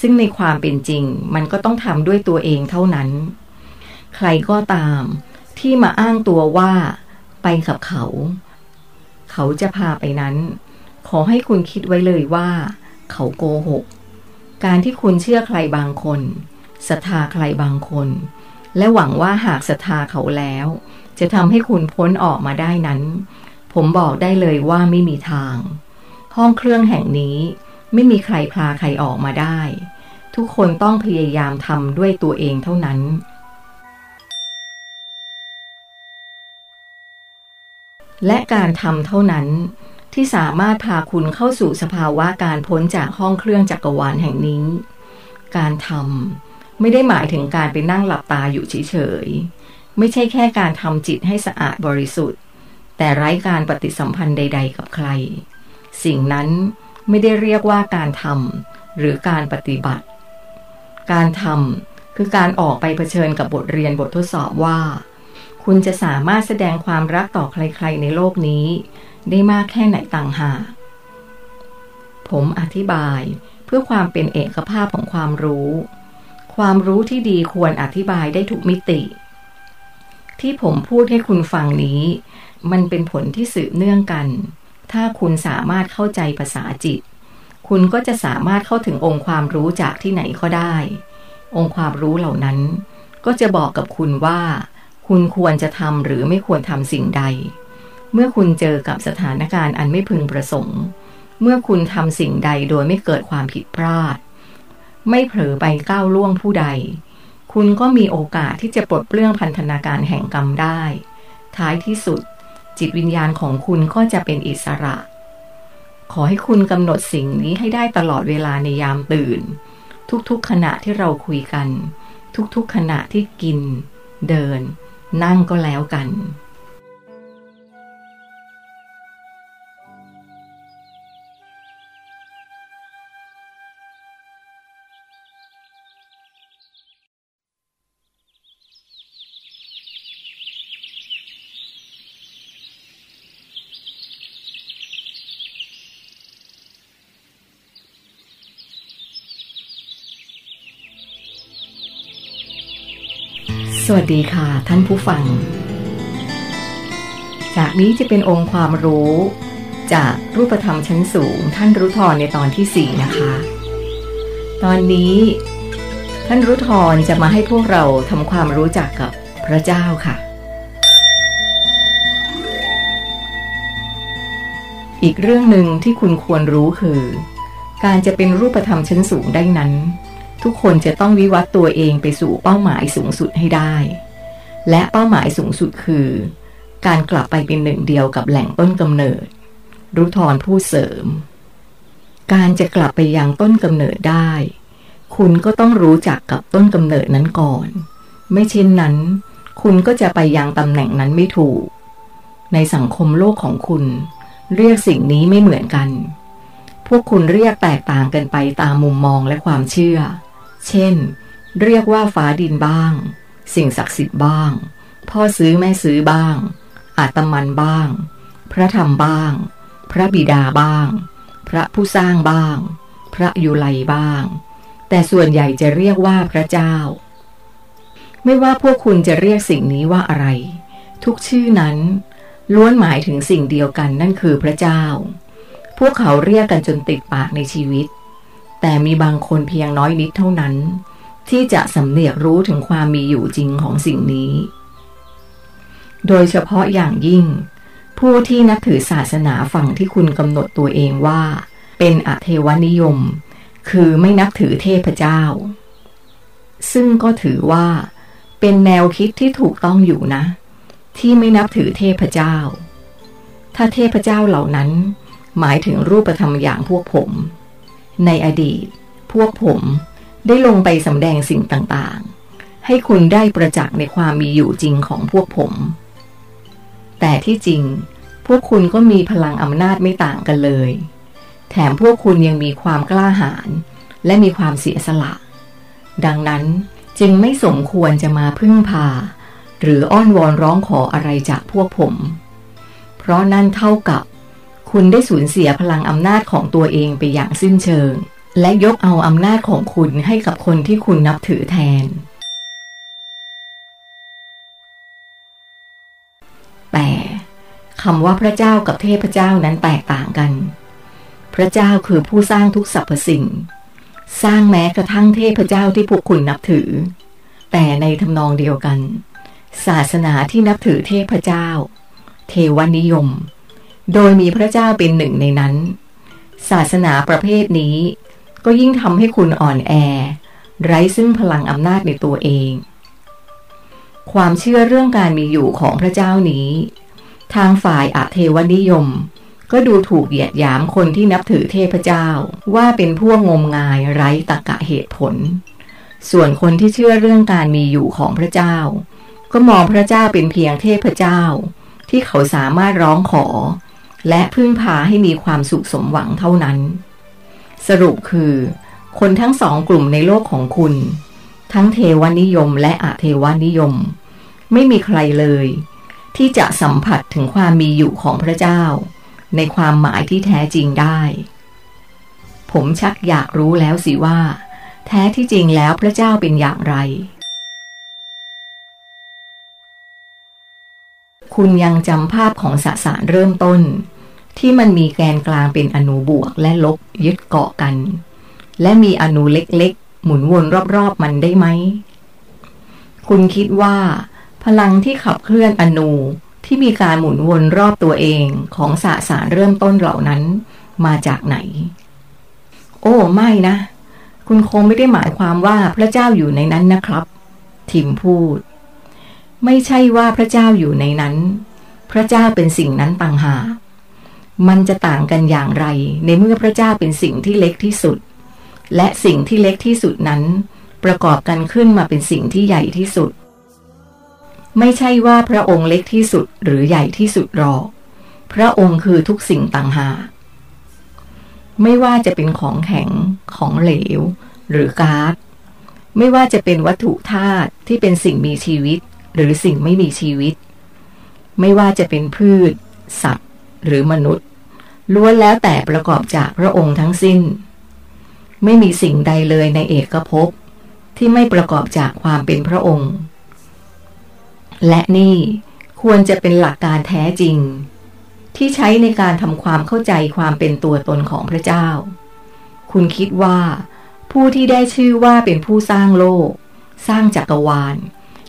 ซึ่งในความเป็นจริงมันก็ต้องทำด้วยตัวเองเท่านั้น ใครก็ตามที่มาอ้างตัวว่าไปกับเขา เขาจะพาไปนั้น ขอให้คุณคิดไว้เลยว่า เขาโกหก การที่คุณเชื่อใครบางคนศรัทธาใครบางคน และหวังว่าหากศรัทธาเขาแล้ว จะทำให้คุณพ้นออกมาได้นั้น ผมบอกได้เลยว่าไม่มีทาง ห้องเครื่องแห่งนี้ไม่มีใครพาใครออกมาได้ ทุกคนต้องพยายามทำด้วยตัวเองเท่านั้น และการทำเท่านั้น ที่สามารถพาคุณเข้าสู่สภาวะการพ้นจากห้องเครื่องจักรวาลแห่งนี้ การทำไม่ได้หมายถึงการไปนั่งหลับตาอยู่เฉยๆ ไม่ใช่แค่การทำจิตให้สะอาดบริสุทธิ์ แต่ไร้การปฏิสัมพันธ์ใด ๆ กับใคร สิ่งนั้นไม่ได้เรียกว่าการทำหรือการปฏิบัติ การทำคือการออกไปเผชิญกับบทเรียนบททดสอบว่า คุณจะสามารถแสดงความรักต่อใคร ๆ ในโลกนี้ ได้มากแค่ไหนต่างหาก ผมอธิบายเพื่อความเป็นเอกภาพของความรู้ ความรู้ที่ดีควรอธิบายได้ทุกมิติ ที่ผมพูดให้คุณฟังนี้ มันเป็นผลที่สืบเนื่องกัน ถ้าคุณสามารถเข้าใจภาษาจิต คุณก็จะสามารถเข้าถึงองค์ความรู้จากที่ไหนก็ได้ องค์ความรู้เหล่านั้น ก็จะบอกกับคุณว่า คุณควรจะทำหรือไม่ควรทำสิ่งใด เมื่อคุณเจอกับสถานการณ์อันไม่พึงประสงค์ เมื่อคุณทำสิ่งใดโดยไม่เกิดความผิดพลาด ไม่เผลอไปก้าวล่วงผู้ใด คุณก็มีโอกาสที่จะปลดเปลื้องพันธนาการแห่งกรรมได้ ท้ายที่สุด จิตวิญญาณของคุณก็จะเป็นอิสระ ขอให้คุณกำหนดสิ่งนี้ให้ได้ตลอดเวลาในยามตื่น ทุกๆขณะที่เราคุยกัน ทุกๆขณะที่กิน เดิน นั่งก็แล้วกัน ดีค่ะ ท่านผู้ฟัง จากนี้จะเป็นองค์ความรู้ จากรูปธรรมชั้นสูง ท่านรุทรในตอนที่ 4 นะคะ ตอนนี้ท่านรุทรจะมาให้พวกเราทำความรู้จักกับพระเจ้าค่ะ อีกเรื่องหนึ่งที่คุณควรรู้คือ การจะเป็นรูปธรรมชั้นสูงได้นั้น ทุกคนจะต้องวิวัตตัวเองไปสู่เป้าหมายสูงสุดให้ได้ และเป้าหมายสูงสุดคือ การกลับไปเป็นหนึ่งเดียวกับแหล่งต้นกำเนิด รุทรผู้เสริม การจะกลับไปยังต้นกำเนิดได้ คุณก็ต้องรู้จักกับต้นกำเนิดนั้นก่อน ไม่เช่นนั้น คุณก็จะไปยังตำแหน่งนั้นไม่ถูก ในสังคมโลกของคุณ เรียกสิ่งนี้ไม่เหมือนกันพวกคุณเรียกแตกต่างกันไปตามมุมมองและความเชื่อ เช่น เรียกว่าฟ้าดินบ้าง สิ่งศักดิ์สิทธิ์บ้าง พ่อซื้อแม่ซื้อบ้าง อาตมันบ้าง พระธรรมบ้าง พระบิดาบ้าง พระผู้สร้างบ้าง พระยุไลบ้าง แต่ส่วนใหญ่จะเรียกว่าพระเจ้า ไม่ว่าพวกคุณจะเรียกสิ่งนี้ว่าอะไร ทุกชื่อนั้น ล้วนหมายถึงสิ่งเดียวกันนั่นคือพระเจ้า พวกเขาเรียกกันจนติดปากในชีวิต แต่มีบางคนเพียงน้อยนิดเท่านั้น ที่จะสำเนียกรู้ถึงความมีอยู่จริงของสิ่งนี้ โดยเฉพาะอย่างยิ่ง ผู้ที่นับถือศาสนาฝั่งที่คุณกำหนดตัวเองว่า เป็นอเทวนิยม คือไม่นับถือเทพเจ้า ซึ่งก็ถือว่า เป็นแนวคิดที่ถูกต้องอยู่นะ ที่ไม่นับถือเทพเจ้า ถ้าเทพเจ้าเหล่านั้น หมายถึงรูปธรรมอย่างพวกผม ในอดีต พวกผมได้ลงไปสำแดงสิ่งต่างๆ ให้คุณได้ประจักษ์ในความมีอยู่จริงของพวกผม แต่ที่จริง พวกคุณก็มีพลังอำนาจไม่ต่างกันเลย แถมพวกคุณยังมีความกล้าหาญและมีความเสียสละ ดังนั้นจึงไม่สมควรจะมาพึ่งพา หรืออ้อนวอนร้องขออะไรจากพวกผม เพราะนั่นเท่ากับ คุณได้สูญเสียพลังอำนาจของตัวเองไปอย่างสิ้นเชิง และยกเอาอำนาจของคุณให้กับคนที่คุณนับถือแทน แต่คำว่าพระเจ้ากับเทพเจ้านั้นแตกต่างกัน พระเจ้าคือผู้สร้างทุกสรรพสิ่ง สร้างแม้กระทั่งเทพเจ้าที่พวกคุณนับถือ แต่ในทำนองเดียวกัน ศาสนาที่นับถือเทพเจ้า เทวนิยม โดยมีพระเจ้าเป็นหนึ่งในนั้น ศาสนาประเภทนี้ ก็ยิ่งทำให้คุณอ่อนแอ ไร้ซึ่งพลังอำนาจในตัวเอง ความเชื่อเรื่องการมีอยู่ของพระเจ้านี้ ทางฝ่ายอาเทวนิยม ก็ดูถูกเหยียดหยามคนที่นับถือเทพเจ้าว่าเป็นพวกงมงายไร้ตรกะเหตุผล ส่วนคนที่เชื่อเรื่องการมีอยู่ของพระเจ้า ก็มองพระเจ้าเป็นเพียงเทพเจ้า ที่เขาสามารถร้องขอ และพึ่งพาให้มีความสุขสมหวังเท่านั้น สรุปคือ คนทั้งสองกลุ่มในโลกของคุณ ทั้งเทวนิยมและอะเทวนิยม ไม่มีใครเลย ที่จะสัมผัสถึงความมีอยู่ของพระเจ้า ในความหมายที่แท้จริงได้ ผมชักอยากรู้แล้วสิว่า แท้ที่จริงแล้วพระเจ้าเป็นอย่างไร คุณยังจำภาพของสสารเริ่มต้น ที่มันมีแกนกลางเป็นอนุบวกและลบยึดเกาะกัน และมีอนุเล็กๆ หมุนวนรอบๆมันได้ไหม คุณคิดว่า พลังที่ขับเคลื่อนอนูที่มีการหมุนวนรอบตัวเองของสสารเริ่มต้นเหล่านั้นมาจากไหน โอ้ไม่นะ คุณคงไม่ได้หมายความว่าพระเจ้าอยู่ในนั้นนะครับ ทิมพูด ไม่ใช่ว่าพระเจ้าอยู่ในนั้น พระเจ้าเป็นสิ่งนั้นต่างหากมันจะต่างกันอย่างไร ในเมื่อพระเจ้าเป็นสิ่งที่เล็กที่สุด และสิ่งที่เล็กที่สุดนั้น ประกอบกันขึ้นมาเป็นสิ่งที่ใหญ่ที่สุด ไม่ใช่ว่าพระองค์เล็กที่สุดหรือใหญ่ที่สุดหรอก พระองค์คือทุกสิ่งต่างหากไม่ว่าจะเป็นของแข็ง ของเหลว หรือก๊าซไม่ว่าจะเป็นวัตถุธาตุที่เป็นสิ่งมีชีวิต หรือสิ่งไม่มีชีวิต ไม่ว่าจะเป็นพืช สัตว์ หรือมนุษย์ ล้วนแล้วแต่ประกอบจากพระองค์ทั้งสิ้น ไม่มีสิ่งใดเลยในเอกภพที่ไม่ประกอบจากความเป็นพระองค์ และนี่ควรจะเป็นหลักการแท้จริง ที่ใช้ในการทำความเข้าใจความเป็นตัวตนของพระเจ้า คุณคิดว่า ผู้ที่ได้ชื่อว่าเป็นผู้สร้างโลก สร้างจักรวาล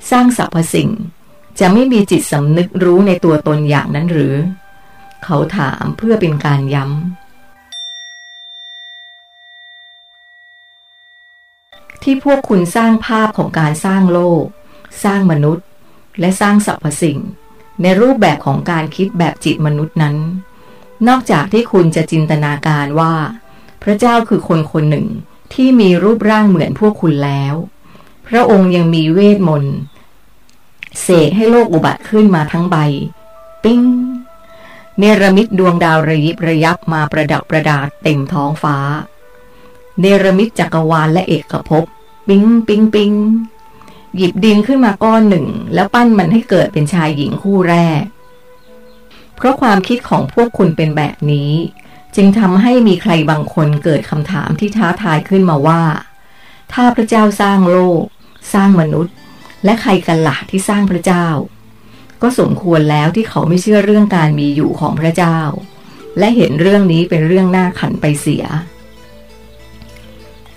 สร้างสรรพสิ่ง จะไม่มีจิตสำนึกรู้ในตัวตนอย่างนั้นหรือ เขาถามเพื่อเป็นการย้ำ ที่พวกคุณสร้างภาพของการสร้างโลก สร้างมนุษย์ และสร้างสรรพสิ่ง ในรูปแบบของการคิดแบบจิตมนุษย์นั้น นอกจากที่คุณจะจินตนาการว่า พระเจ้าคือคนคนหนึ่งที่มีรูปร่างเหมือนพวกคุณแล้ว พระองค์ยังมีเวทมนต์ เสกให้โลกอุบัติขึ้นมาทั้งใบ ปิ้ง เนรมิตดวงดาวระยิบระยับมาประดับประดาเต็มท้องฟ้า เนรมิตจักรวาลและเอกภพ ปิ้งปิ้งปิ้งหยิบดินขึ้นมาก้อนหนึ่ง แล้วปั้นมันให้เกิดเป็นชายหญิงคู่แรก เพราะความคิดของพวกคุณเป็นแบบนี้ จึงทำให้มีใครบางคนเกิดคำถามที่ท้าทายขึ้นมาว่า ถ้าพระเจ้าสร้างโลก สร้างมนุษย์ และใครกันละ่ะที่สร้างพระเจ้า ก็สมควรแล้วที่เขาไม่เชื่อเรื่องการมีอยู่ของพระเจ้า และเห็นเรื่องนี้เป็นเรื่องน่าขันไปเสีย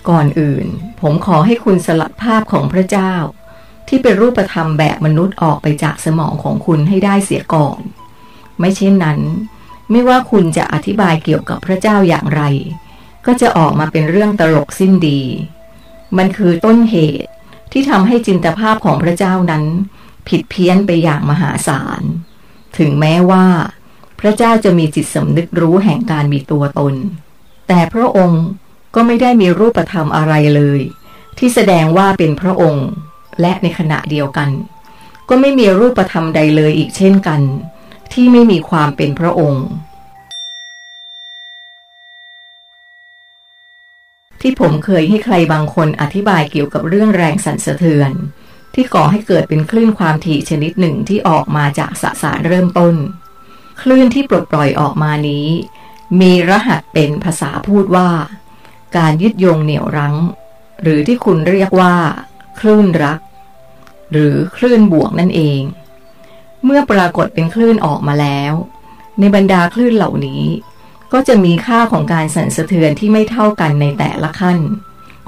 ก่อนอื่น ผมขอให้คุณสลัดภาพของพระเจ้า ที่เป็นรูปธรรมแบบมนุษย์ออกไปจากสมองของคุณให้ได้เสียก่อน ไม่เช่นนั้น ไม่ว่าคุณจะอธิบายเกี่ยวกับพระเจ้าอย่างไร ก็จะออกมาเป็นเรื่องตลกสิ้นดี มันคือต้นเหตุ ที่ทำให้จินตภาพของพระเจ้านั้น ผิดเพี้ยนไปอย่างมหาศาล ถึงแม้ว่า พระเจ้าจะมีจิตสำนึกรู้แห่งการมีตัวตน แต่พระองค์ก็ไม่ได้มีรูปธรรมอะไรเลย ที่แสดงว่าเป็นพระองค์ และในขณะเดียวกัน ก็ไม่มีรูปธรรมใดเลยอีกเช่นกัน ที่ไม่มีความเป็นพระองค์ ที่ผมเคยให้ใครบางคนอธิบายเกี่ยวกับเรื่องแรงสั่นสะเทือน ที่ก่อให้เกิดเป็นคลื่นความถี่ชนิดหนึ่งที่ออกมาจากสสารเริ่มต้น คลื่นที่ปลดปล่อยออกมานี้ มีรหัสเป็นภาษาพูดว่า การยึดโยงเหนี่ยวรั้ง หรือที่คุณเรียกว่า คลื่นรัก หรือคลื่นบวกนั่นเอง เมื่อปรากฏเป็นคลื่นออกมาแล้ว ในบรรดาคลื่นเหล่านี้ ก็จะมีค่าของการสั่นสะเทือนที่ไม่เท่ากันในแต่ละขั้น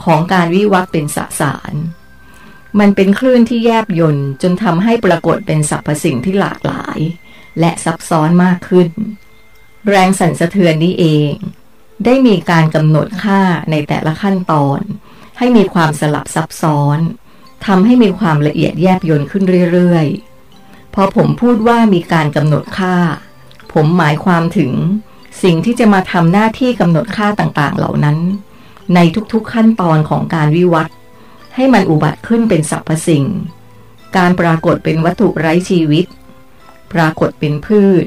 ของการวิวัฒเป็นสสาร มันเป็นคลื่นที่แยบยนจนทำให้ปรากฏเป็นสรรพสิ่งที่หลากหลาย และซับซ้อนมากขึ้น แรงสั่นสะเทือนนี้เอง ได้มีการกำหนดค่าในแต่ละขั้นตอน ให้มีความสลับซับซ้อนทำให้มีความละเอียดแยบยนขึ้นเรื่อยๆ พอผมพูดว่ามีการกำหนดค่า ผมหมายความถึง สิ่งที่จะมาทำหน้าที่กำหนดค่าต่างๆ เหล่านั้น ในทุกๆขั้นตอนของการวิวัฒน์ให้มันอุบัติขึ้นเป็นสรรพสิ่ง การปรากฏเป็นวัตถุไร้ชีวิต ปรากฏเป็นพืช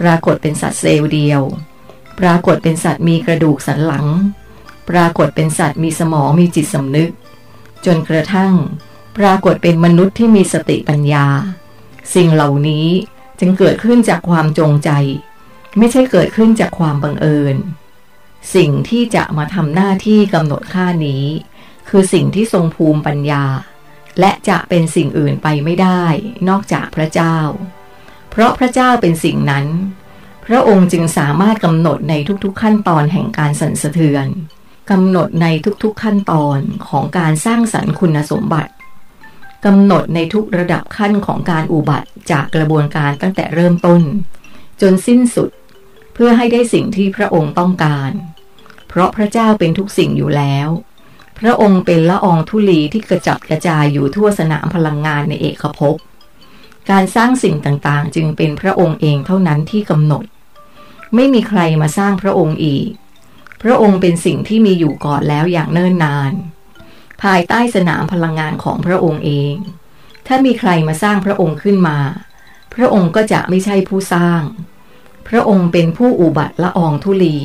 ปรากฏเป็นสัตว์เซลล์เดียว ปรากฏเป็นสัตว์มีกระดูกสันหลัง ปรากฏเป็นสัตว์มีสมองมีจิตสำนึก จนกระทั่ง ปรากฏเป็นมนุษย์ที่มีสติปัญญา สิ่งเหล่านี้จึงเกิดขึ้นจากความจงใจ ไม่ใช่เกิดขึ้นจากความบังเอิญ สิ่งที่จะมาทำหน้าที่กำหนดค่านี้ คือสิ่งที่ทรงภูมิปัญญา และจะเป็นสิ่งอื่นไปไม่ได้ นอกจากพระเจ้า เพราะพระเจ้าเป็นสิ่งนั้น พระองค์จึงสามารถกำหนดในทุกๆขั้นตอนแห่งการสั่นสะเทือนกำหนดในทุกๆขั้นตอนของการสร้างสรรค์คุณสมบัติกำหนดในทุกระดับขั้นของการอุบัติจากกระบวนการตั้งแต่เริ่มต้น จนสิ้นสุด เพื่อให้ได้สิ่งที่พระองค์ต้องการ เพราะพระเจ้าเป็นทุกสิ่งอยู่แล้ว พระองค์เป็นละอองธุลีที่กระจัดกระจายอยู่ทั่วสนามพลังงานในเอกภพการสร้างสิ่งต่างๆ จึงเป็นพระองค์เองเท่านั้นที่กำหนด ไม่มีใครมาสร้างพระองค์อีก พระองค์เป็นสิ่งที่มีอยู่ก่อนแล้วอย่างเนิ่นนาน ภายใต้สนามพลังงานของพระองค์เอง ถ้ามีใครมาสร้างพระองค์ขึ้นมา พระองค์ก็จะไม่ใช่ผู้สร้าง พระองค์เป็นผู้อุบัติละอองธุลี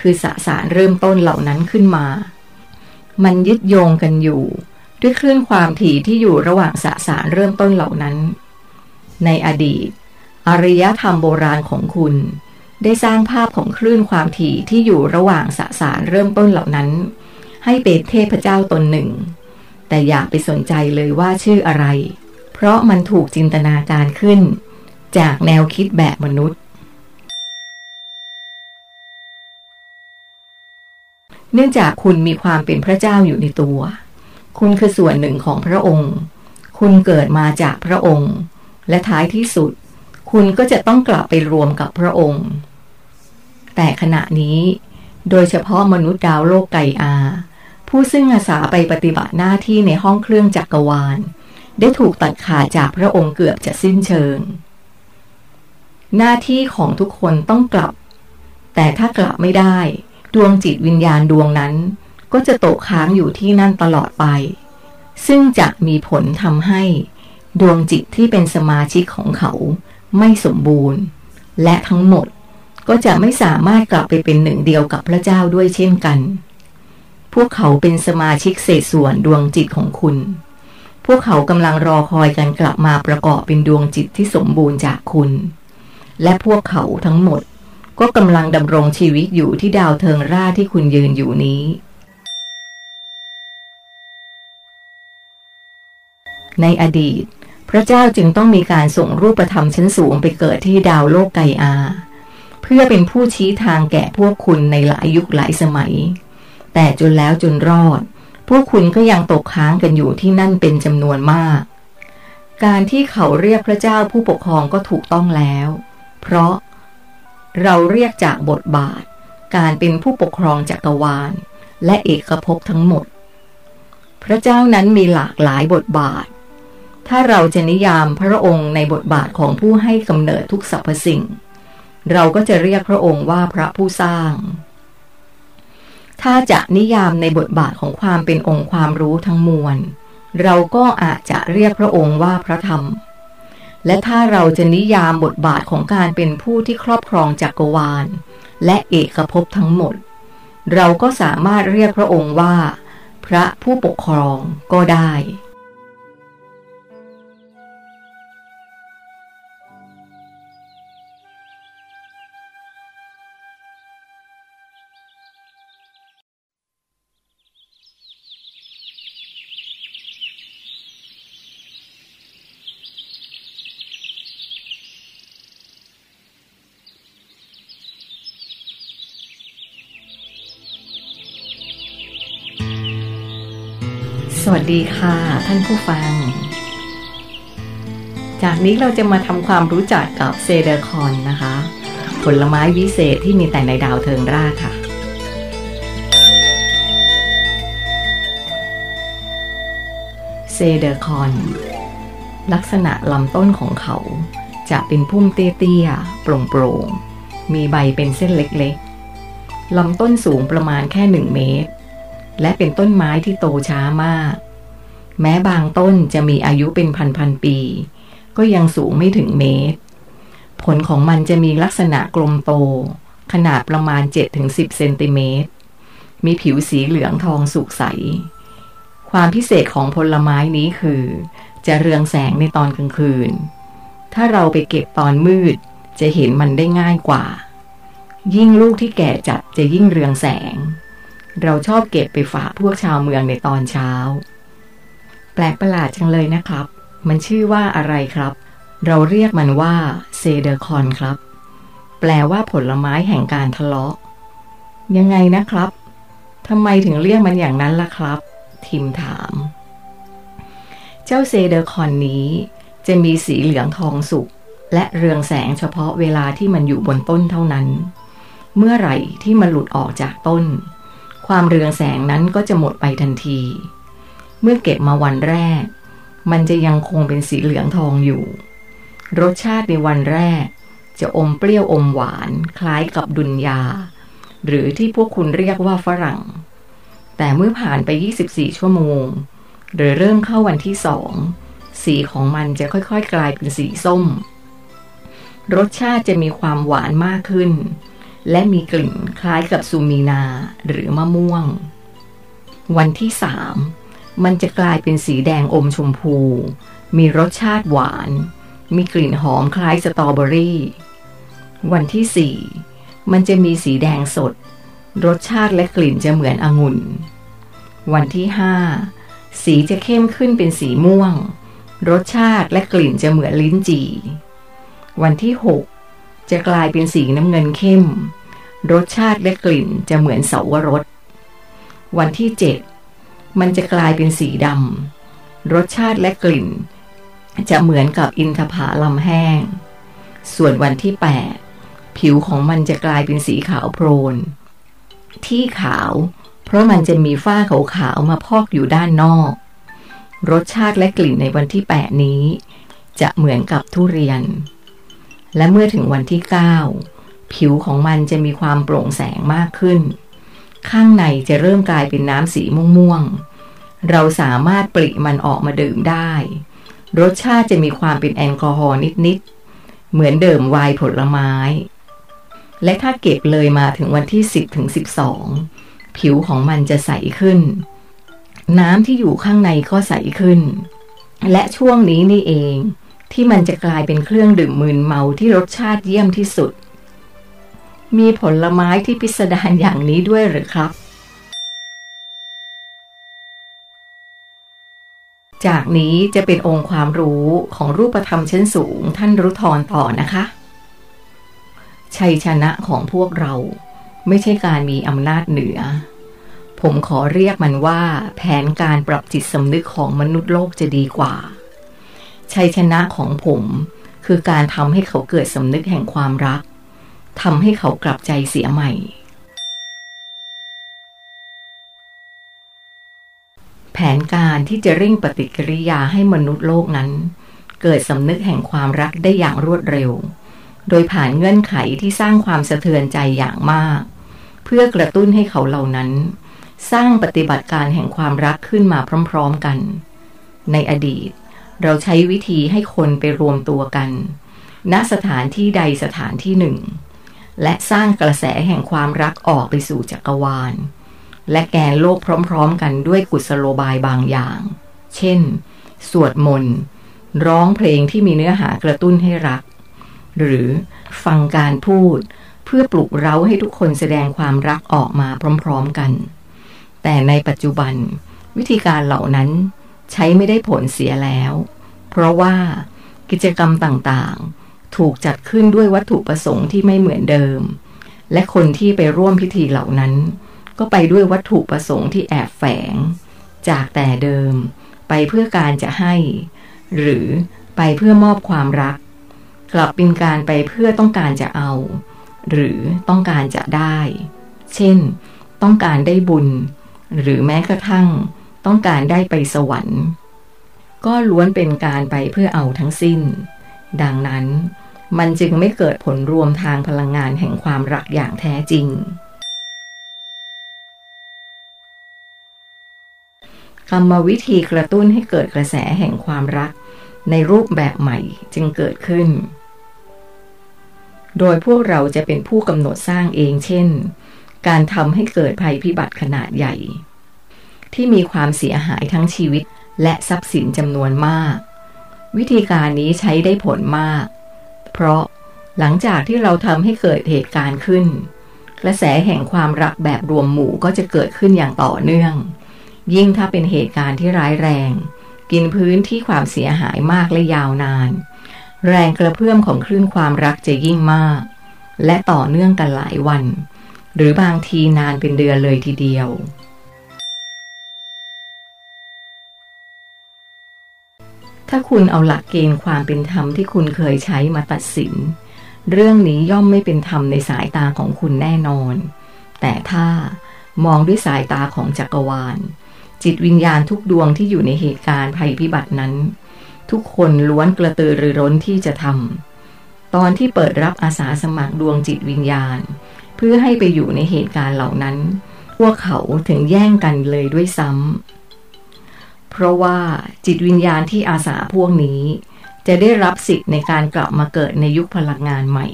คือสสารเริ่มต้นเหล่านั้นขึ้นมา มันยึดโยงกันอยู่ ด้วยคลื่นความถี่ที่อยู่ระหว่างสสารเริ่มต้นเหล่านั้น ในอดีตอารยธรรมโบราณของคุณ ได้สร้างภาพของคลื่นความถี่ที่อยู่ระหว่างสสารเริ่มต้นเหล่านั้น ให้เป็นเทพเจ้าตนหนึ่ง แต่อย่าไปสนใจเลยว่าชื่ออะไร เพราะมันถูกจินตนาการขึ้น จากแนวคิดแบบมนุษย์ เนื่องจากคุณมีความเป็นพระเจ้าอยู่ในตัว คุณคือส่วนหนึ่งของพระองค์ คุณเกิดมาจากพระองค์ และท้ายที่สุด คุณก็จะต้องกลับไปรวมกับพระองค์ แต่ขณะนี้ โดยเฉพาะมนุษย์ดาวโลกไกอา ผู้ซึ่งอาสาไปปฏิบัติหน้าที่ในห้องเครื่องจักรวาล ได้ถูกตัดขาดจากพระองค์เกือบจะสิ้นเชิง หน้าที่ของทุกคนต้องกลับ แต่ถ้ากลับไม่ได้ ดวงจิตวิญญาณดวงนั้น ก็จะตกค้างอยู่ที่นั่นตลอดไป ซึ่งจะมีผลทำให้ ดวงจิตที่เป็นสมาชิกของเขาไม่สมบูรณ์ และทั้งหมดก็จะไม่สามารถกลับไปเป็นหนึ่งเดียวกับพระเจ้าด้วยเช่นกัน พวกเขาเป็นสมาชิกเศษส่วนดวงจิตของคุณ พวกเขากำลังรอคอยกันกลับมาประกอบเป็นดวงจิตที่สมบูรณ์จากคุณ และพวกเขาทั้งหมด ก็กำลังดำรงชีวิตอยู่ที่ดาวเทิงราที่คุณยืนอยู่นี้ ในอดีต พระเจ้าจึงต้องมีการส่งรูปธรรมชั้นสูงไปเกิดที่ดาวโลกไกอา เพื่อเป็นผู้ชี้ทางแก่พวกคุณในหลายยุคหลายสมัย แต่จนแล้วจนรอด พวกคุณก็ยังตกค้างกันอยู่ที่นั่นเป็นจำนวนมาก การที่เขาเรียกพระเจ้าผู้ปกครองก็ถูกต้องแล้ว เพราะเราเรียกจากบทบาท การเป็นผู้ปกครองจักรวาล และเอกภพทั้งหมด พระเจ้านั้นมีหลากหลายบทบาท ถ้าเราจะนิยามพระองค์ในบทบาทของผู้ให้กำเนิดทุกสรรพสิ่ง เราก็จะเรียกพระองค์ว่าพระผู้สร้าง ถ้าจะนิยามในบทบาทของความเป็นองค์ความรู้ทั้งมวล เราก็อาจจะเรียกพระองค์ว่าพระธรรม และถ้าเราจะนิยามบทบาทของการเป็นผู้ที่ครอบครองจักรวาล และเอกภพทั้งหมด เราก็สามารถเรียกพระองค์ว่า พระผู้ปกครองก็ได้ สวัสดีค่ะ ท่านผู้ฟัง จากนี้เราจะมาทำความรู้จักกับเซเดอร์คอนนะคะ ผลไม้วิเศษที่มีแต่ในดาวเทิงราค่ะ เซเดอร์คอน ลักษณะลำต้นของเขาจะเป็นพุ่มเตี้ยๆ โปร่งๆ มีใบเป็นเส้นเล็กๆ ลำต้นสูงประมาณแค่หนึ่งเมตร และเป็นต้นไม้ที่โตช้ามาก แม้บางต้นจะมีอายุเป็นพันๆปี ก็ยังสูงไม่ถึงเมตร ผลของมันจะมีลักษณะกลมโต ขนาดประมาณ 7-10เซนติเมตร มีผิวสีเหลืองทองสุกใส ความพิเศษของผลไม้นี้คือ จะเรืองแสงในตอนกลางคืน ถ้าเราไปเก็บตอนมืด จะเห็นมันได้ง่ายกว่า ยิ่งลูกที่แก่จัดจะยิ่งเรืองแสง เราชอบเก็บไปฝากพวกชาวเมืองในตอนเช้า แปลกประหลาดจังเลยนะครับ มันชื่อว่าอะไรครับ เราเรียกมันว่าเซเดอร์คอนครับ แปลว่าผลไม้แห่งการทะเลาะ ยังไงนะครับทำไมถึงเรียกมันอย่างนั้นล่ะครับ ทิมถาม เจ้าเซเดอร์คอนนี้ จะมีสีเหลืองทองสุกและเรืองแสงเฉพาะเวลาที่มันอยู่บนต้นเท่านั้น เมื่อไหร่ที่มันหลุดออกจากต้น ความเรืองแสงนั้นก็จะหมดไปทันที เมื่อเก็บมาวันแรก มันจะยังคงเป็นสีเหลืองทองอยู่ รสชาติในวันแรก จะอมเปรี้ยวอมหวานคล้ายกับดุนยา หรือที่พวกคุณเรียกว่าฝรั่ง แต่เมื่อผ่านไป 24 ชั่วโมง หรือเริ่มเข้าวันที่สองสีของมันจะค่อยๆ กลายเป็นสีส้ม รสชาติจะมีความหวานมากขึ้น และมีกลิ่นคล้ายกับซูมีนาหรือมะม่วง วันที่สามมันจะกลายเป็นสีแดงอมชมพู มีรสชาติหวาน มีกลิ่นหอมคล้ายสตรอเบอรี่ วันที่สี่มันจะมีสีแดงสด รสชาติและกลิ่นจะเหมือนองุ่น วันที่ห้าสีจะเข้มขึ้นเป็นสีม่วง รสชาติและกลิ่นจะเหมือนลิ้นจี่ วันที่หก จะกลายเป็นสีน้ำเงินเข้ม รสชาติและกลิ่นจะเหมือนเสาวรส วันที่เจ็ดมันจะกลายเป็นสีดำรสชาติและกลิ่น จะเหมือนกับอินทผลัมแห้ง ส่วนวันที่แปดผิวของมันจะกลายเป็นสีขาวโพลน ที่ขาว เพราะมันจะมีฝ้าขาวๆมาพอกอยู่ด้านนอก รสชาติและกลิ่นในวันที่แปดนี้ จะเหมือนกับทุเรียน และเมื่อถึงวันที่เก้าผิวของมันจะมีความโปร่งแสงมากขึ้น ข้างในจะเริ่มกลายเป็นน้ำสีม่วงๆ เราสามารถปริมันออกมาดื่มได้ รสชาติจะมีความเป็นแอลกอฮอล์นิดๆ เหมือนเดิมไวน์ผลไม้ และถ้าเก็บเลยมาถึงวันที่ 10ถึง12 ผิวของมันจะใสขึ้น น้ำที่อยู่ข้างในก็ใสขึ้น และช่วงนี้นี่เอง ที่มันจะกลายเป็นเครื่องดื่มมึนเมาที่รสชาติเยี่ยมที่สุด มีผลไม้ที่พิสดารอย่างนี้ด้วยหรือครับ จากนี้จะเป็นองค์ความรู้ของรูปธรรมชั้นสูงท่านรุทรต่อนะคะ ชัยชนะของพวกเราไม่ใช่การมีอำนาจเหนือ ผมขอเรียกมันว่าแผนการปรับจิตสำนึกของมนุษย์โลกจะดีกว่า ชัยชนะของผม คือการทำให้เขาเกิดสำนึกแห่งความรักทำให้เขากลับใจเสียใหม่ แผนการที่จะเร่งปฏิกิริยาให้มนุษย์โลกนั้น เกิดสำนึกแห่งความรักได้อย่างรวดเร็ว โดยผ่านเงื่อนไขที่สร้างความสะเทือนใจอย่างมาก เพื่อกระตุ้นให้เขาเหล่านั้น สร้างปฏิบัติการแห่งความรักขึ้นมาพร้อม ๆกัน ในอดีต เราใช้วิธีให้คนไปรวมตัวกัน ณสถานที่ใดสถานที่หนึ่ง และสร้างกระแสแห่งความรักออกไปสู่จักรวาล และแกนโลกพร้อมๆ กันด้วยกุศโลบายบางอย่าง เช่น สวดมนต์ ร้องเพลงที่มีเนื้อหากระตุ้นให้รัก หรือฟังการพูดเพื่อปลุกเร้าให้ทุกคนแสดงความรักออกมาพร้อม ๆกัน แต่ในปัจจุบัน วิธีการเหล่านั้น ใช้ไม่ได้ผลเสียแล้ว เพราะว่ากิจกรรมต่างๆ ถูกจัดขึ้นด้วยวัตถุประสงค์ที่ไม่เหมือนเดิม และคนที่ไปร่วมพิธีเหล่านั้น ก็ไปด้วยวัตถุประสงค์ที่แอบแฝง จากแต่เดิม ไปเพื่อการจะให้ หรือไปเพื่อมอบความรัก กลับเป็นการไปเพื่อต้องการจะเอา หรือต้องการจะได้ เช่น ต้องการได้บุญ หรือแม้กระทั่ง ต้องการได้ไปสวรรค์ ก็ล้วนเป็นการไปเพื่อเอาทั้งสิ้น ดังนั้นมันจึงไม่เกิดผลรวมทางพลังงานแห่งความรักอย่างแท้จริงกรรมวิธีกระตุ้นให้เกิดกระแสแห่งความรัก ในรูปแบบใหม่จึงเกิดขึ้น โดยพวกเราจะเป็นผู้กำหนดสร้างเองเช่น การทำให้เกิดภัยพิบัติขนาดใหญ่ ที่มีความเสียหายทั้งชีวิต และทรัพย์สินจำนวนมาก วิธีการนี้ใช้ได้ผลมาก เพราะหลังจากที่เราทำให้เกิดเหตุการณ์ขึ้น กระแสแห่งความรักแบบรวมหมู่ก็จะเกิดขึ้นอย่างต่อเนื่อง ยิ่งถ้าเป็นเหตุการณ์ที่ร้ายแรง กินพื้นที่ความเสียหายมากและยาวนาน แรงกระเพื่อมของคลื่นความรักจะยิ่งมาก และต่อเนื่องกันหลายวัน หรือบางทีนานเป็นเดือนเลยทีเดียว ถ้าคุณเอาหลักเกณฑ์ความเป็นธรรมที่คุณเคยใช้มาตัดสิน เรื่องนี้ย่อมไม่เป็นธรรมในสายตาของคุณแน่นอน แต่ถ้ามองด้วยสายตาของจักรวาล จิตวิญญาณทุกดวงที่อยู่ในเหตุการณ์ภัยพิบัตินั้น ทุกคนล้วนกระตือรือร้นที่จะทำตอนที่เปิดรับอาสาสมัครดวงจิตวิญญาณ เพื่อให้ไปอยู่ในเหตุการณ์เหล่านั้น พวกเขาถึงแย่งกันเลยด้วยซ้ำ เพราะว่าจิตวิญญาณที่อาสาพวกนี้ จะได้รับสิทธิ์ในการกลับมาเกิดในยุคพลังงานใหม่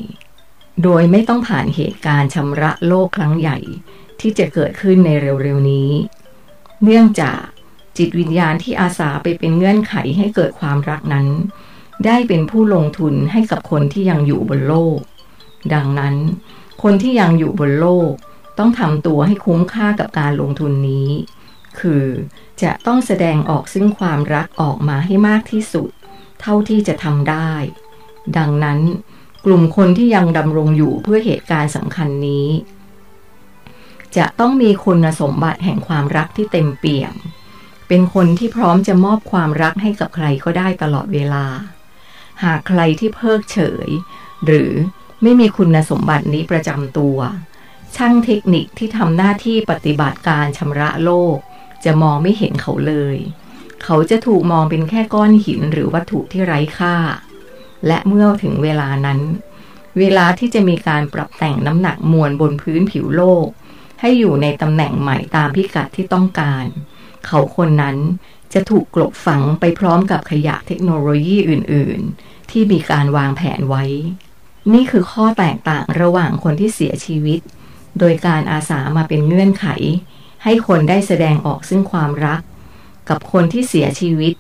โดยไม่ต้องผ่านเหตุการณ์ชำระโลกครั้งใหญ่ ที่จะเกิดขึ้นในเร็วๆนี้ เนื่องจากจิตวิญญาณที่อาสาไปเป็นเงื่อนไขให้เกิดความรักนั้น ได้เป็นผู้ลงทุนให้กับคนที่ยังอยู่บนโลก ดังนั้น คนที่ยังอยู่บนโลก ต้องทำตัวให้คุ้มค่ากับการลงทุนนี้ คือจะต้องแสดงออกซึ่งความรักออกมาให้มากที่สุด เท่าที่จะทำได้ ดังนั้น กลุ่มคนที่ยังดำรงอยู่เพื่อเหตุการณ์สำคัญนี้ จะต้องมีคุณสมบัติแห่งความรักที่เต็มเปี่ยม เป็นคนที่พร้อมจะมอบความรักให้กับใครก็ได้ตลอดเวลา หากใครที่เพิกเฉย หรือไม่มีคุณสมบัตินี้ประจำตัว ช่างเทคนิคที่ทำหน้าที่ปฏิบัติการชำระโลก จะมองไม่เห็นเขาเลย เขาจะถูกมองเป็นแค่ก้อนหินหรือวัตถุที่ไร้ค่า และเมื่อถึงเวลานั้น เวลาที่จะมีการปรับแต่งน้ำหนักมวลบนพื้นผิวโลก ให้อยู่ในตำแหน่งใหม่ตามพิกัดที่ต้องการ เขาคนนั้นจะถูกกลบฝังไปพร้อมกับขยะเทคโนโลยีอื่น ๆ ที่มีการวางแผนไว้ นี่คือข้อแตกต่างระหว่างคนที่เสียชีวิต โดยการอาสามาเป็นเงื่อนไข ให้คนได้แสดงออกซึ่งความรัก กับคนที่เสียชีวิต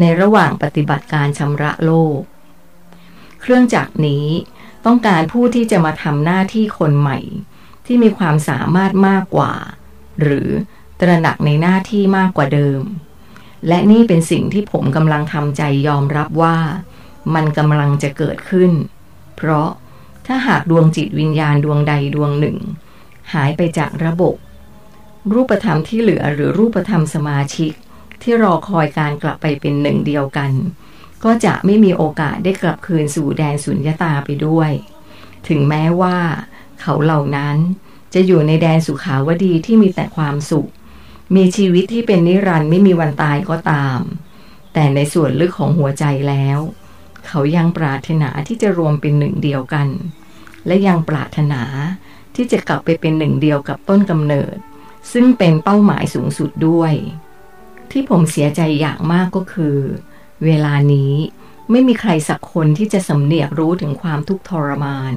ในระหว่างปฏิบัติการชำระโลก เครื่องจักรนี้ต้องการผู้ที่จะมาทำหน้าที่คนใหม่ ที่มีความสามารถมากกว่า หรือตระหนักในหน้าที่มากกว่าเดิม และนี่เป็นสิ่งที่ผมกำลังทำใจยอมรับว่า มันกำลังจะเกิดขึ้น เพราะถ้าหากดวงจิตวิญญาณดวงใดดวงหนึ่งหายไปจากระบบ รูปธรรมที่เหลือหรือรูปธรรมสมาชิก ที่รอคอยการกลับไปเป็นหนึ่งเดียวกัน ก็จะไม่มีโอกาสได้กลับคืนสู่แดนสุญญตาไปด้วย ถึงแม้ว่า เขาเหล่านั้นจะอยู่ในแดนสุขาวดีที่มีแต่ความสุข มีชีวิตที่เป็นนิรันดร์ไม่มีวันตายก็ตาม แต่ในส่วนลึกของหัวใจแล้ว เขายังปรารถนาที่จะรวมเป็นหนึ่งเดียวกัน และยังปรารถนาที่จะกลับไปเป็นหนึ่งเดียวกับต้นกำเนิด ซึ่งเป็นเป้าหมายสูงสุดด้วย ที่ผมเสียใจอย่างมากก็คือ เวลานี้ไม่มีใครสักคนที่จะสำเนียกรู้ถึงความทุกข์ทรมาน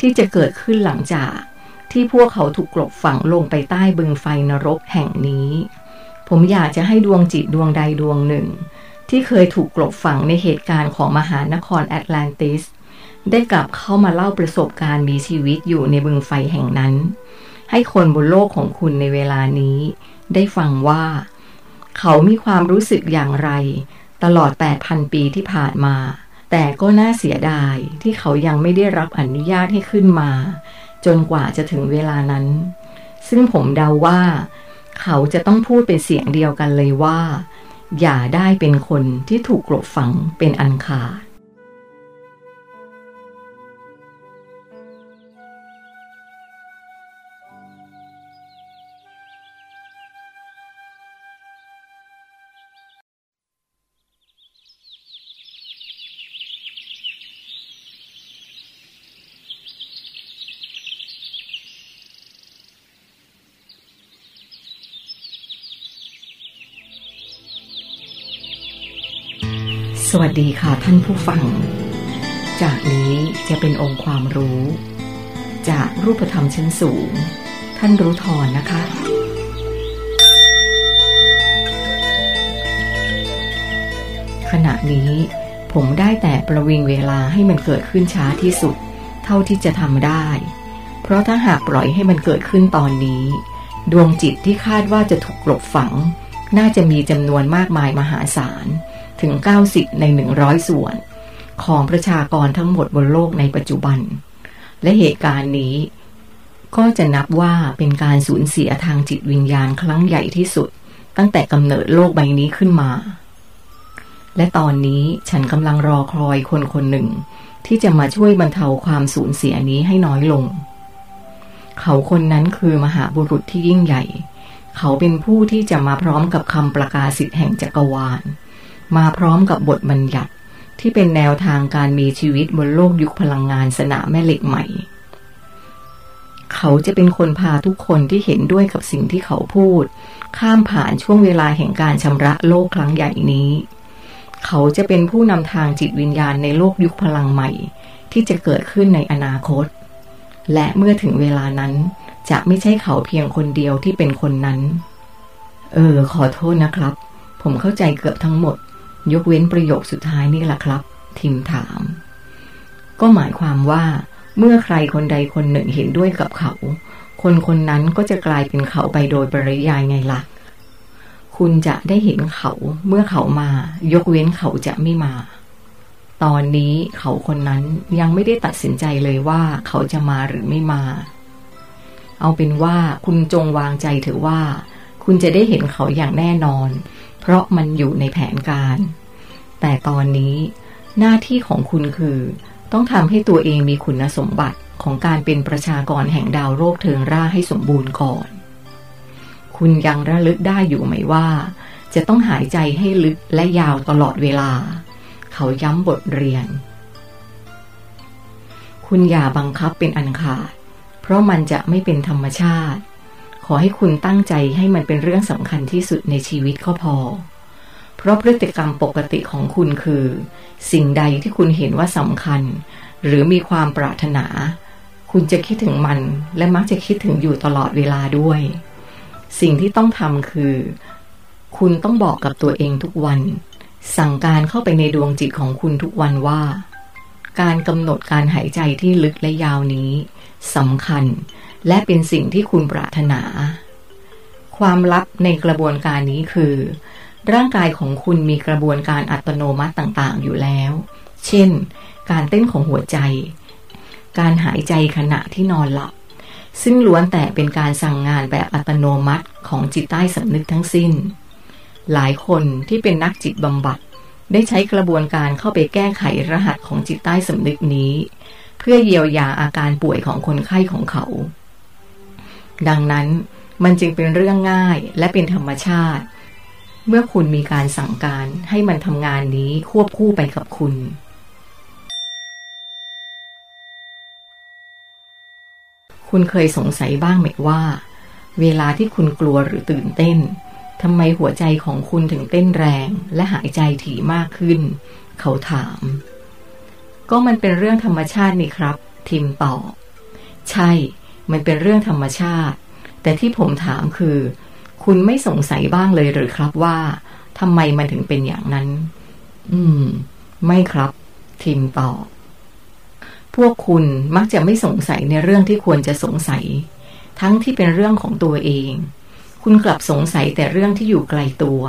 ที่จะเกิดขึ้นหลังจากที่พวกเขาถูกกลบฝังลงไปใต้บึงไฟนรกแห่งนี้ ผมอยากจะให้ดวงจิตดวงใดดวงหนึ่ง ที่เคยถูกกลบฝังในเหตุการณ์ของมหานครแอตแลนติส ได้กลับเข้ามาเล่าประสบการณ์มีชีวิตอยู่ในบึงไฟแห่งนั้น ให้คนบนโลกของคุณในเวลานี้ ได้ฟังว่า เขามีความรู้สึกอย่างไร ตลอด 8,000 ปีที่ผ่านมา แต่ก็น่าเสียดายที่เขายังไม่ได้รับอนุญาตให้ขึ้นมา จนกว่าจะถึงเวลานั้น ซึ่งผมเดาว่า เขาจะต้องพูดเป็นเสียงเดียวกันเลยว่า อย่าได้เป็นคนที่ถูกกลบฝังเป็นอันขาด วัสดีค่ะท่านผู้ฟัง จากนี้จะเป็นองค์ความรู้ จากรูปธรรมชั้นสูง ท่านรู้ทอนนะคะ ขณะนี้ผมได้แต่ประวิงเวลาให้มันเกิดขึ้นช้าที่สุด เท่าที่จะทำได้ เพราะถ้าหากปล่อยให้มันเกิดขึ้นตอนนี้ ดวงจิตที่คาดว่าจะถูกกลบฝัง น่าจะมีจำนวนมากมายมหาศาล ถึง 90 ใน 100 ส่วน ของประชากรทั้งหมดบนโลกในปัจจุบัน และเหตุการณ์นี้ ก็จะนับว่าเป็นการสูญเสียทางจิตวิญญาณครั้งใหญ่ที่สุด ตั้งแต่กำเนิดโลกใบนี้ขึ้นมา และตอนนี้ฉันกำลังรอคอยคนคนหนึ่ง ที่จะมาช่วยบรรเทาความสูญเสียนี้ให้น้อยลง เขาคนนั้นคือมหาบุรุษที่ยิ่งใหญ่ เขาเป็นผู้ที่จะมาพร้อมกับคำประกาศสิทธิ์แห่งจักรวาล มาพร้อมกับบทบัญญัติที่เป็นแนวทางการมีชีวิตบนโลกยุคพลังงานสนามแม่เหล็กใหม่ เขาจะเป็นคนพาทุกคนที่เห็นด้วยกับสิ่งที่เขาพูด ข้ามผ่านช่วงเวลาแห่งการชำระโลกครั้งใหญ่นี้ เขาจะเป็นผู้นำทางจิตวิญญาณในโลกยุคพลังใหม่ ที่จะเกิดขึ้นในอนาคต และเมื่อถึงเวลานั้น จะไม่ใช่เขาเพียงคนเดียวที่เป็นคนนั้น เออ ขอโทษนะครับ ผมเข้าใจเกือบทั้งหมด ยกเว้นประโยคสุดท้ายนี่แหละครับ ทิมถาม ก็หมายความว่า เมื่อใครคนใดคนหนึ่งเห็นด้วยกับเขา คนคนนั้นก็จะกลายเป็นเขาไปโดยปริยายไงละ่ะ คุณจะได้เห็นเขาเมื่อเขามา ยกเว้นเขาจะไม่มา ตอนนี้เขาคนนั้นยังไม่ได้ตัดสินใจเลยว่าเขาจะมาหรือไม่มา เอาเป็นว่าคุณจงวางใจเถอะว่า คุณจะได้เห็นเขาอย่างแน่นอน เพราะมันอยู่ในแผนการ แต่ตอนนี้หน้าที่ของคุณคือ ต้องทำให้ตัวเองมีคุณสมบัติของการเป็นประชากรแห่งดาวโลกเทิงร่าให้สมบูรณ์ก่อน คุณยังระลึกได้อยู่ไหมว่า จะต้องหายใจให้ลึกและยาวตลอดเวลา เขาย้ำบทเรียน คุณอย่าบังคับเป็นอันขาด เพราะมันจะไม่เป็นธรรมชาติ ขอให้คุณตั้งใจให้มันเป็นเรื่องสำคัญที่สุดในชีวิตก็พอ เพราะพฤติกรรมปกติของคุณคือ สิ่งใดที่คุณเห็นว่าสำคัญ หรือมีความปรารถนา คุณจะคิดถึงมันและมักจะคิดถึงอยู่ตลอดเวลาด้วย สิ่งที่ต้องทำคือ คุณต้องบอกกับตัวเองทุกวัน สั่งการเข้าไปในดวงจิตของคุณทุกวันว่า การกำหนดการหายใจที่ลึกและยาวนี้สำคัญ และเป็นสิ่งที่คุณปรารถนา ความลับในกระบวนการนี้คือ ร่างกายของคุณมีกระบวนการอัตโนมัติต่างๆ อยู่แล้ว เช่น การเต้นของหัวใจ การหายใจขณะที่นอนหลับ ซึ่งล้วนแต่เป็นการสั่งงานแบบอัตโนมัติของจิตใต้สำนึกทั้งสิ้น หลายคนที่เป็นนักจิตบำบัดได้ใช้กระบวนการเข้าไปแก้ไขรหัสของจิตใต้สำนึกนี้ เพื่อเยียวยาอาการป่วยของคนไข้ของเขา ดังนั้นมันจึงเป็นเรื่องง่ายและเป็นธรรมชาติ เมื่อคุณมีการสั่งการให้มันทำงานนี้ควบคู่ไปกับคุณ คุณเคยสงสัยบ้างไหมว่า เวลาที่คุณกลัวหรือตื่นเต้นทำไมหัวใจของคุณถึงเต้นแรงและหายใจถี่มากขึ้น เขาถาม ก็มันเป็นเรื่องธรรมชาตินี่ครับ ทิมตอบใช่ มันเป็นเรื่องธรรมชาติ แต่ที่ผมถามคือ คุณไม่สงสัยบ้างเลยหรือครับว่าทำไมมันถึงเป็นอย่างนั้น อืม ไม่ครับทิมตอบพวกคุณมักจะไม่สงสัยในเรื่องที่ควรจะสงสัย ทั้งที่เป็นเรื่องของตัวเอง คุณกลับสงสัยแต่เรื่องที่อยู่ไกลตัว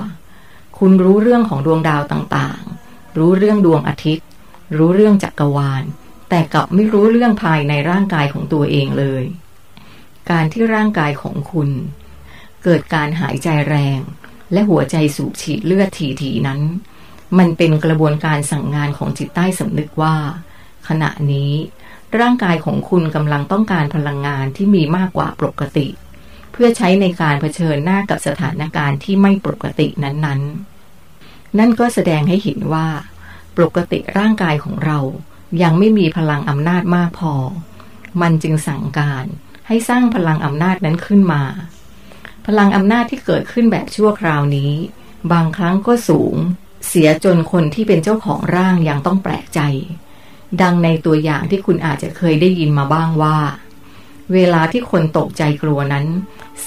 คุณรู้เรื่องของดวงดาวต่างๆ รู้เรื่องดวงอาทิตย์ รู้เรื่องจักรวาล แต่กลับไม่รู้เรื่องภายในร่างกายของตัวเองเลย การที่ร่างกายของคุณ เกิดการหายใจแรง และหัวใจสูบฉีดเลือดถี่ๆนั้น มันเป็นกระบวนการสั่งงานของจิตใต้สำนึกว่า ขณะนี้ ร่างกายของคุณกำลังต้องการพลังงานที่มีมากกว่าปกติ เพื่อใช้ในการเผชิญหน้ากับสถานการณ์ที่ไม่ปกตินั้นๆ นั่นก็แสดงให้เห็นว่า ปกติร่างกายของเรายังไม่มีพลังอำนาจมากพอ มันจึงสั่งการ ให้สร้างพลังอำนาจนั้นขึ้นมา พลังอำนาจที่เกิดขึ้นแบบชั่วคราวนี้ บางครั้งก็สูง เสียจนคนที่เป็นเจ้าของร่างยังต้องแปลกใจ ดังในตัวอย่างที่คุณอาจจะเคยได้ยินมาบ้างว่า เวลาที่คนตกใจกลัวนั้น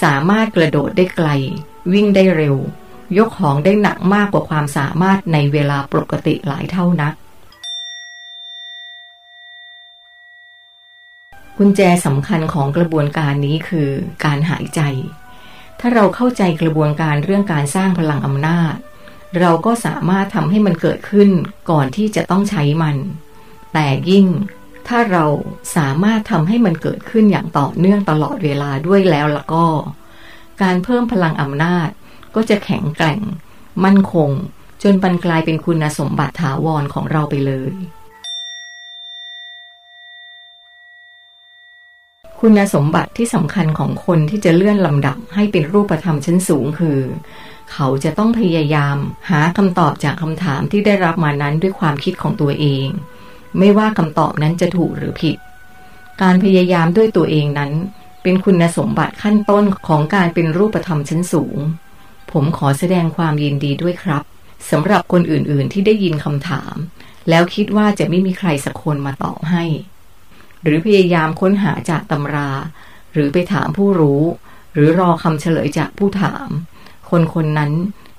สามารถกระโดดได้ไกล วิ่งได้เร็ว ยกของได้หนักมากกว่าความสามารถในเวลาปกติหลายเท่านัก กุญแจสำคัญของกระบวนการนี้คือการหายใจ ถ้าเราเข้าใจกระบวนการเรื่องการสร้างพลังอำนาจ เราก็สามารถทำให้มันเกิดขึ้นก่อนที่จะต้องใช้มัน แต่ยิ่งถ้าเราสามารถทำให้มันเกิดขึ้นอย่างต่อเนื่องตลอดเวลาด้วยแล้วแล้วก็ การเพิ่มพลังอำนาจก็จะแข็งแกร่ง มั่นคง จนปันกลายเป็นคุณสมบัติถาวรของเราไปเลย คุณสมบัติที่สำคัญของคนที่จะเลื่อนลำดับให้เป็นรูปธรรมชั้นสูงคือ เขาจะต้องพยายาม หาคำตอบจากคำถามที่ได้รับมานั้นด้วยความคิดของตัวเอง ไม่ว่าคำตอบนั้นจะถูกหรือผิด การพยายามด้วยตัวเองนั้น เป็นคุณสมบัติขั้นต้นของการเป็นรูปธรรมชั้นสูง ผมขอแสดงความยินดีด้วยครับสำหรับคนอื่นๆที่ได้ยินคำถาม แล้วคิดว่าจะไม่มีใครสักคนมาตอบให้ หรือพยายามค้นหาจากตำรา หรือไปถามผู้รู้ หรือรอคำเฉลยจากผู้ถาม คนคนนั้น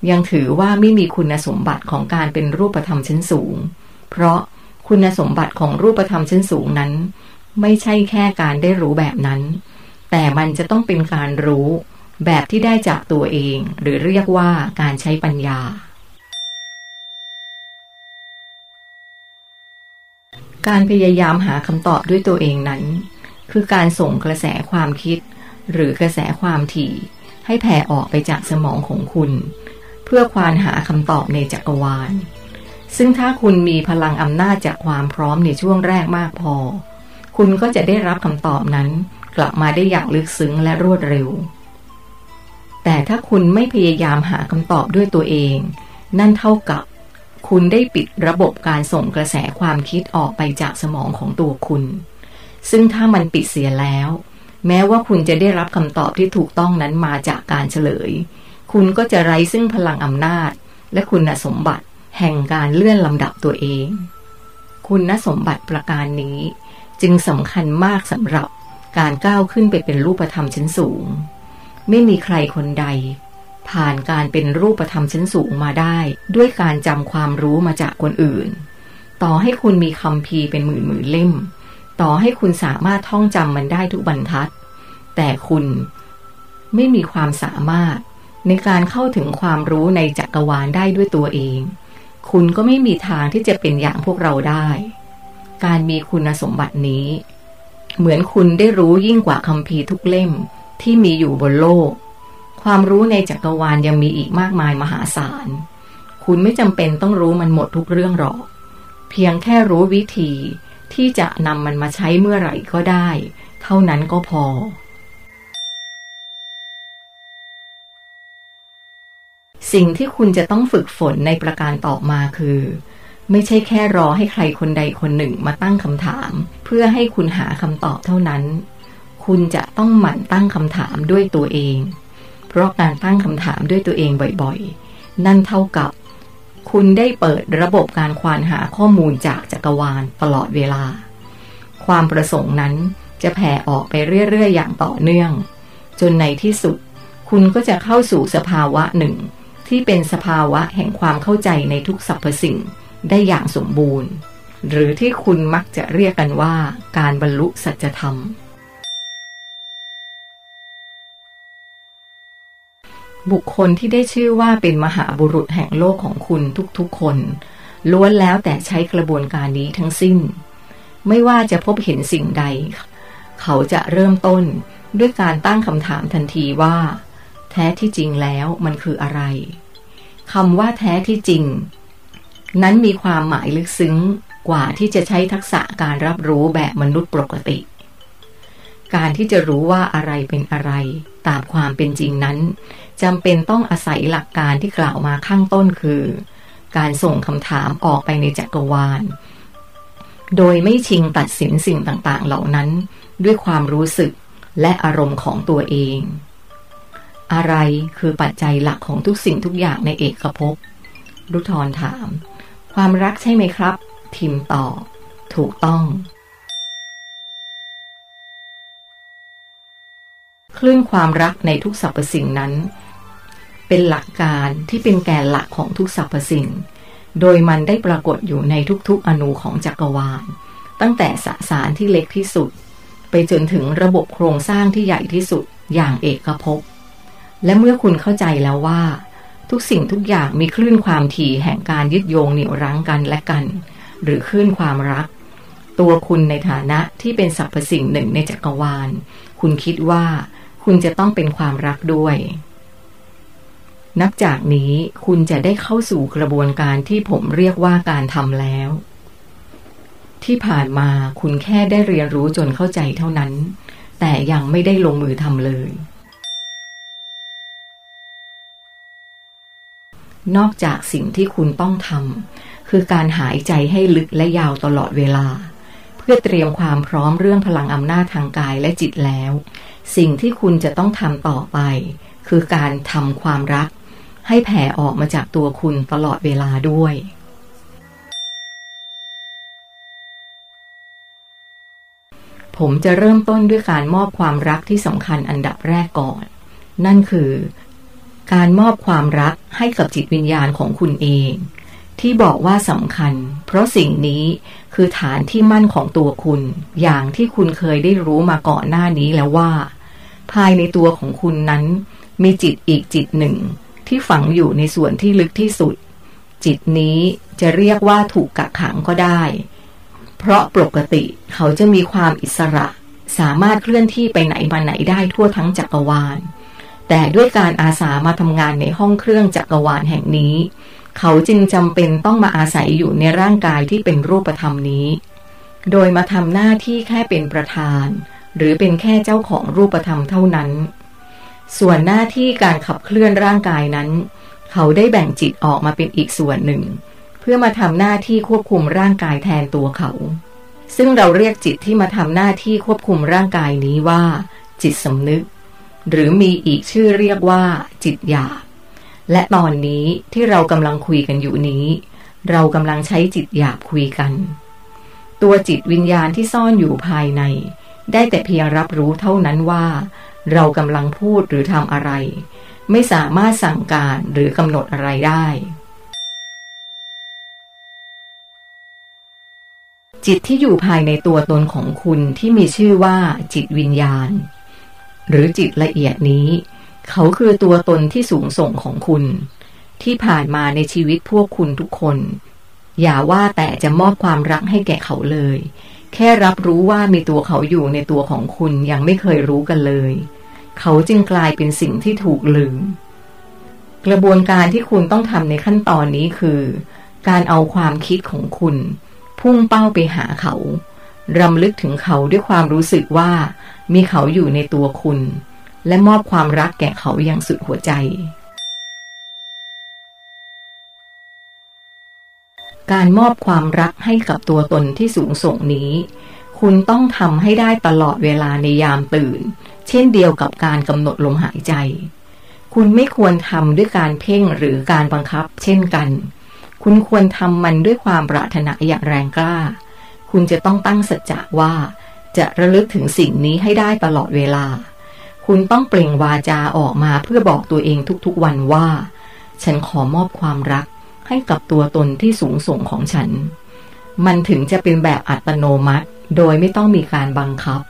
ยังถือว่าไม่มีคุณสมบัติของการเป็นรูปธรรมชั้นสูง เพราะคุณสมบัติของรูปธรรมชั้นสูงนั้น ไม่ใช่แค่การได้รู้แบบนั้น แต่มันจะต้องเป็นการรู้ แบบที่ได้จากตัวเอง หรือเรียกว่าการใช้ปัญญา การพยายามหาคำตอบด้วยตัวเองนั้น คือการส่งกระแสความคิด หรือกระแสความถี่ ให้แผ่ออกไปจากสมองของคุณ เพื่อควานหาคำตอบในจักรวาล ซึ่งถ้าคุณมีพลังอำนาจจากความพร้อมในช่วงแรกมากพอ คุณก็จะได้รับคำตอบนั้น กลับมาได้อย่างลึกซึ้งและรวดเร็ว แต่ถ้าคุณไม่พยายามหาคำตอบด้วยตัวเอง นั่นเท่ากับ คุณได้ปิดระบบการส่งกระแสความคิดออกไปจากสมองของตัวคุณ ซึ่งถ้ามันปิดเสียแล้ว แม้ว่าคุณจะได้รับคำตอบที่ถูกต้องนั้นมาจากการเฉลย คุณก็จะไร้ซึ่งพลังอำนาจ และคุณสมบัติแห่งการเลื่อนลำดับตัวเอง คุณสมบัติประการนี้ จึงสำคัญมากสำหรับการก้าวขึ้นไปเป็นรูปธรรมชั้นสูง ไม่มีใครคนใด ผ่านการเป็นรูปธรรมชั้นสูงมาได้ ด้วยการจำความรู้มาจากคนอื่น ต่อให้คุณมีคำพีเป็นหมื่นหมื่นเล่ม ต่อให้คุณสามารถท่องจำมันได้ทุกบรรทัด แต่คุณไม่มีความสามารถในการเข้าถึงความรู้ในจักรวาลได้ด้วยตัวเอง คุณก็ไม่มีทางที่จะเป็นอย่างพวกเราได้ การมีคุณสมบัตินี้ เหมือนคุณได้รู้ยิ่งกว่าคำพีทุกเล่มที่มีอยู่บนโลก ความรู้ในจักรวาลยังมีอีกมากมายมหาศาล คุณไม่จำเป็นต้องรู้มันหมดทุกเรื่องหรอก เพียงแค่รู้วิธีที่จะนำมันมาใช้เมื่อไหร่ก็ได้ เท่านั้นก็พอ สิ่งที่คุณจะต้องฝึกฝนในประการต่อมาคือ ไม่ใช่แค่รอให้ใครคนใดคนหนึ่งมาตั้งคำถาม เพื่อให้คุณหาคำตอบเท่านั้น คุณจะต้องหมั่นตั้งคำถามด้วยตัวเอง เพราะการตั้งคำถามด้วยตัวเองบ่อยๆ นั่นเท่ากับ คุณได้เปิดระบบการควานหาข้อมูลจากจักรวาลตลอดเวลา ความประสงค์นั้นจะแผ่ออกไปเรื่อยๆ อย่างต่อเนื่อง จนในที่สุด คุณก็จะเข้าสู่สภาวะหนึ่ง ที่เป็นสภาวะแห่งความเข้าใจในทุกสรรพสิ่งได้อย่างสมบูรณ์ หรือที่คุณมักจะเรียกกันว่าการบรรลุสัจธรรม บุคคลที่ได้ชื่อว่าเป็นมหาบุรุษแห่งโลกของคุณทุกๆคน ล้วนแล้วแต่ใช้กระบวนการนี้ทั้งสิ้น ไม่ว่าจะพบเห็นสิ่งใด เขาจะเริ่มต้นด้วยการตั้งคำถามทันทีว่า แท้ที่จริงแล้วมันคืออะไรคำว่าแท้ที่จริง นั้นมีความหมายลึกซึ้งกว่าที่จะใช้ทักษะการรับรู้แบบมนุษย์ปกติ การที่จะรู้ว่าอะไรเป็นอะไร ตามความเป็นจริงนั้น จำเป็นต้องอาศัยหลักการที่กล่าวมาข้างต้นคือ การส่งคำถามออกไปในจักรวาล โดยไม่ชิงตัดสินสิ่งต่างๆ เหล่านั้น ด้วยความรู้สึกและอารมณ์ของตัวเอง อะไรคือปัจจัยหลักของทุกสิ่งทุกอย่างในเอกภพรุทรถาม ความรักใช่ไหมครับ ทิมตอบถูกต้องคลื่นความรักในทุกสรรพสิ่งนั้น เป็นหลักการที่เป็นแกนหลักของทุกสรรพสิ่ง โดยมันได้ปรากฏอยู่ในทุกๆอนูของจักรวาล ตั้งแต่สสารที่เล็กที่สุด ไปจนถึงระบบโครงสร้างที่ใหญ่ที่สุดอย่างเอกภพ และเมื่อคุณเข้าใจแล้วว่า ทุกสิ่งทุกอย่างมีคลื่นความถี่แห่งการยึดโยงเหนี่ยวรั้งกันและกัน หรือคลื่นความรัก ตัวคุณในฐานะที่เป็นสรรพสิ่งหนึ่งในจักรวาล คุณคิดว่าคุณจะต้องเป็นความรักด้วย นับจากนี้คุณจะได้เข้าสู่กระบวนการที่ผมเรียกว่าการทำแล้ว ที่ผ่านมาคุณแค่ได้เรียนรู้จนเข้าใจเท่านั้น แต่ยังไม่ได้ลงมือทำเลย นอกจากสิ่งที่คุณต้องทำคือการหายใจให้ลึกและยาวตลอดเวลา เพื่อเตรียมความพร้อมเรื่องพลังอำนาจทางกายและจิตแล้ว สิ่งที่คุณจะต้องทำต่อไปคือการทำความรัก ให้แผ่ออกมาจากตัวคุณตลอดเวลาด้วย ผมจะเริ่มต้นด้วยการมอบความรักที่สำคัญอันดับแรกก่อน นั่นคือ การมอบความรักให้กับจิตวิญญาณของคุณเอง ที่บอกว่าสำคัญ เพราะสิ่งนี้คือฐานที่มั่นของตัวคุณ อย่างที่คุณเคยได้รู้มาก่อนหน้านี้แล้วว่า ภายในตัวของคุณนั้นมีจิตอีกจิตหนึ่ง ที่ฝังอยู่ในส่วนที่ลึกที่สุด จิตนี้จะเรียกว่าถูกกักขังก็ได้ เพราะปกติเขาจะมีความอิสระ สามารถเคลื่อนที่ไปไหนมาไหนได้ทั่วทั้งจักรวาล แต่ด้วยการอาสามาทำงานในห้องเครื่องจักรวาลแห่งนี้ เขาจึงจำเป็นต้องมาอาศัยอยู่ในร่างกายที่เป็นรูปธรรมนี้ โดยมาทำหน้าที่แค่เป็นประธาน หรือเป็นแค่เจ้าของรูปธรรมเท่านั้น ส่วนหน้าที่การขับเคลื่อนร่างกายนั้น เขาได้แบ่งจิตออกมาเป็นอีกส่วนหนึ่ง เพื่อมาทำหน้าที่ควบคุมร่างกายแทนตัวเขา ซึ่งเราเรียกจิตที่มาทำหน้าที่ควบคุมร่างกายนี้ว่า จิตสำนึก หรือมีอีกชื่อเรียกว่า จิตหยาบและตอนนี้ที่เรากำลังคุยกันอยู่นี้ เรากำลังใช้จิตหยาบคุยกัน ตัวจิตวิญญาณที่ซ่อนอยู่ภายใน ได้แต่เพียงรับรู้เท่านั้นว่า เรากำลังพูดหรือทำอะไร ไม่สามารถสั่งการหรือกำหนดอะไรได้ จิตที่อยู่ภายในตัวตนของคุณที่มีชื่อว่าจิตวิญญาณ หรือจิตละเอียดนี้ เขาคือตัวตนที่สูงส่งของคุณ ที่ผ่านมาในชีวิตพวกคุณทุกคน อย่าว่าแต่จะมอบความรักให้แก่เขาเลย แค่รับรู้ว่ามีตัวเขาอยู่ในตัวของคุณยังไม่เคยรู้กันเลย เขาจึงกลายเป็นสิ่งที่ถูกลืม กระบวนการที่คุณต้องทำในขั้นตอนนี้คือ การเอาความคิดของคุณ พุ่งเป้าไปหาเขารำลึกถึงเขาด้วยความรู้สึกว่า มีเขาอยู่ในตัวคุณ และมอบความรักแก่เขาอย่างสุดหัวใจ การมอบความรักให้กับตัวตนที่สูงส่งนี้ คุณต้องทำให้ได้ตลอดเวลาในยามตื่น เช่นเดียวกับการกำหนดลมหายใจ คุณไม่ควรทำด้วยการเพ่งหรือการบังคับ เช่นกัน คุณควรทำมันด้วยความปรารถนาอย่างแรงกล้า คุณจะต้องตั้งสัจจะว่า จะระลึกถึงสิ่งนี้ให้ได้ตลอดเวลา คุณต้องเปล่งวาจาออกมาเพื่อบอกตัวเองทุกๆวันว่า ฉันขอมอบความรัก ให้กับตัวตนที่สูงส่งของฉัน มันถึงจะเป็นแบบอัตโนมัติ โดยไม่ต้องมีการบังคับ